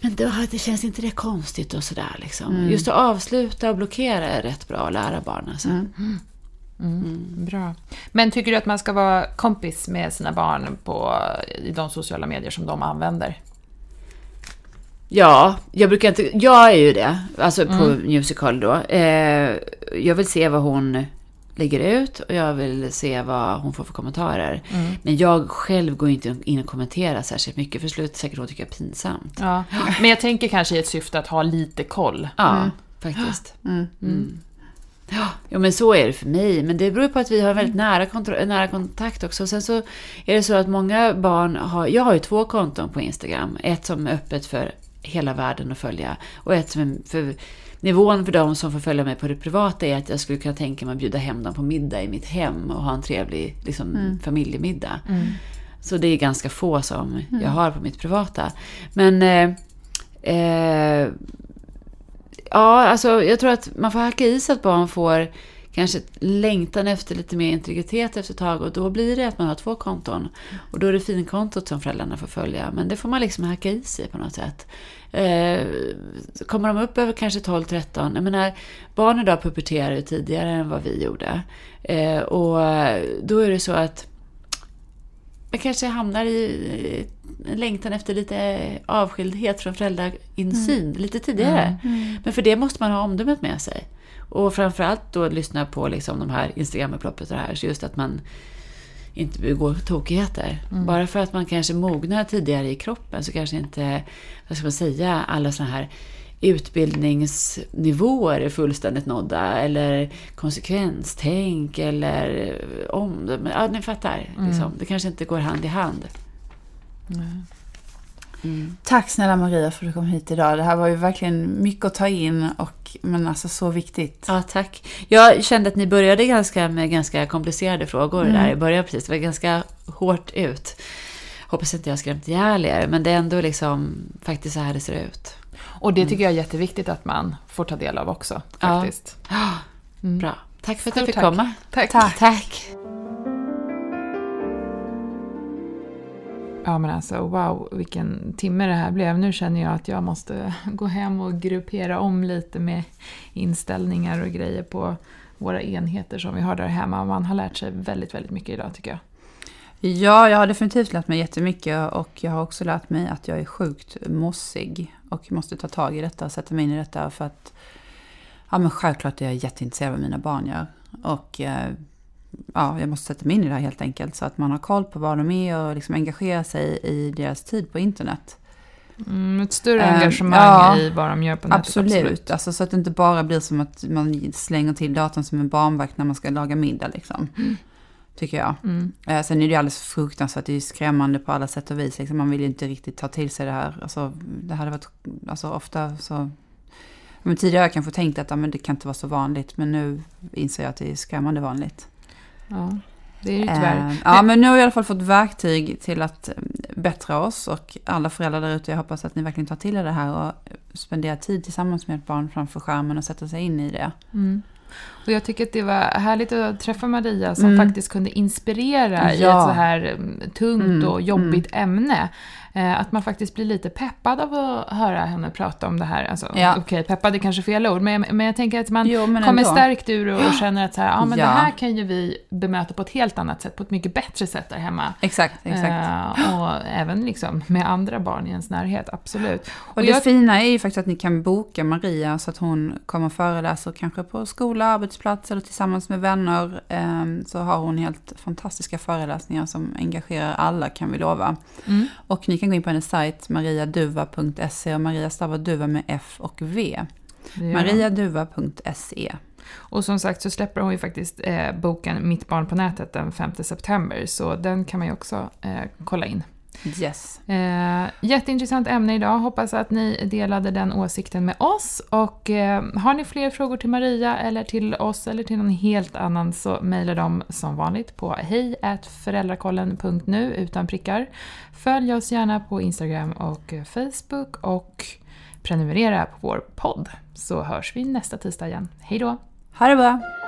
Men då, det känns inte det konstigt och sådär liksom. Just att avsluta och blockera är rätt bra att lära barn alltså. Bra. Men tycker du att man ska vara kompis med sina barn på, i de sociala medier som de använder? Ja, jag brukar inte, jag är ju det, alltså på Musical då. Eh, jag vill se vad hon lägger ut och jag vill se vad hon får för kommentarer. Men jag själv går inte in och kommenterar särskilt mycket, för slut säkert hon tycker jag är pinsamt. Ja. Men jag tänker kanske i ett syfte att ha lite koll. Ja, faktiskt. Mm. Ja, jo, men så är det för mig. Men det beror på att vi har väldigt nära, kontro- nära kontakt också. Sen så är det så att många barn har... Jag har ju två konton på Instagram. Ett som är öppet för hela världen att följa. Och ett som är för... Nivån för de som får följa mig på det privata är att jag skulle kunna tänka mig att bjuda hem dem på middag i mitt hem och ha en trevlig liksom, familjemiddag. Så det är ganska få som jag har på mitt privata. Men eh, eh, Ja, alltså jag tror att man får hacka i sig att barn får kanske längtan efter lite mer integritet efter ett tag och då blir det att man har två konton. Och då är det finkontot som föräldrarna får följa, men det får man liksom hacka i sig på något sätt. Eh, kommer de upp över kanske 12-13, jag menar, barn idag puberterar ju tidigare än vad vi gjorde. Eh, och då är det så att man kanske hamnar i en längtan efter lite avskildhet från föräldrainsyn lite tidigare. Men för det måste man ha omdömet med sig. Och framförallt då lyssna på liksom de här Instagram-upploppet och det här. Så just att man inte begår tokigheter. Bara för att man kanske mognar tidigare i kroppen så kanske inte, vad ska man säga, alla såna här utbildningsnivåer är fullständigt nådda. Eller konsekvenstänk eller omdöme. Ja, ni fattar. Liksom. Det kanske inte går hand i hand. Tack snälla Maria för att du kom hit idag. Det här var ju verkligen mycket att ta in, och, men alltså så viktigt. Ja, tack. Jag kände att ni började ganska med ganska komplicerade frågor där i början. Precis. Det var ganska hårt ut. Hoppas inte jag har skrämt ihjäl er, men det är ändå liksom faktiskt så här det ser ut. Och det tycker jag är jätteviktigt att man får ta del av också. Ja. Faktiskt. Bra. Tack för att jag fick tack. komma. Tack. Tack. Ja men alltså wow, vilken timme det här blev. Nu känner jag att jag måste gå hem och gruppera om lite med inställningar och grejer på våra enheter som vi har där hemma. Man har lärt sig väldigt, väldigt mycket idag tycker jag. Ja, jag har definitivt lärt mig jättemycket och jag har också lärt mig att jag är sjukt mossig och måste ta tag i detta och sätta mig in i detta för att ja, men självklart är jag jätteintresserad av vad mina barn gör. Och eh, ja, jag måste sätta mig in i det här helt enkelt så att man har koll på vad de är och liksom engagera sig i deras tid på internet. Mm, ett större Eh, engagemang ja, i vad de gör på nätet. Absolut, Alltså, så att det inte bara blir som att man slänger till datorn som en barnvakt när man ska laga middag. Liksom. Tycker jag. Mm. Eh, sen är det ju alldeles fruktansvärt, det är ju skrämmande på alla sätt och vis. Liksom, man vill ju inte riktigt ta till sig det här. Alltså, det hade varit, alltså ofta så... Men tidigare har jag kanske tänkt att ja, men det kan inte vara så vanligt, men nu inser jag att det är skrämmande vanligt. Ja, det är ju tyvärr. Eh, ja, men nu har vi i alla fall fått verktyg till att eh, bättra oss och alla föräldrar där ute, jag hoppas att ni verkligen tar till er det här och spenderar tid tillsammans med ett barn framför skärmen och sätter sig in i det. Mm. Och jag tycker att det var härligt att träffa Maria som Mm. faktiskt kunde inspirera i Ja. ett så här mm, tungt Mm, och jobbigt ämne. Eh, Att man faktiskt blir lite peppad av att höra henne prata om det här. Alltså, Ja. Okej, peppad är kanske fel ord, men jag, men jag tänker att man Jo, kommer ändå. stärkt ur och känner att så här, ja, men Ja. det här kan ju vi bemöta på ett helt annat sätt, på ett mycket bättre sätt där hemma. Exakt, exakt. Eh, och även liksom med andra barn i ens närhet, absolut. Och det jag- fina är ju faktiskt att ni kan boka Maria så att hon kommer och föreläser kanske på skola, arbetsplats eller tillsammans med vänner. Ehm, Så har hon helt fantastiska föreläsningar som engagerar alla kan vi lova. Mm. Och ni kan gå in på hennes sajt mariaduva.se och Maria stavar duva med F och V. Man. mariaduva.se. Och som sagt så släpper hon ju faktiskt eh, boken Mitt barn på nätet den 5 september, så den kan man ju också eh, kolla in. Yes. Eh, jätteintressant ämne idag, hoppas att ni delade den åsikten med oss. Och eh, har ni fler frågor till Maria eller till oss eller till någon helt annan så mejla dem som vanligt på hejföräldrakollen.nu utan prickar. Följ oss gärna på Instagram och Facebook och prenumerera på vår podd så hörs vi nästa tisdag igen. Hej då! Ha det bra!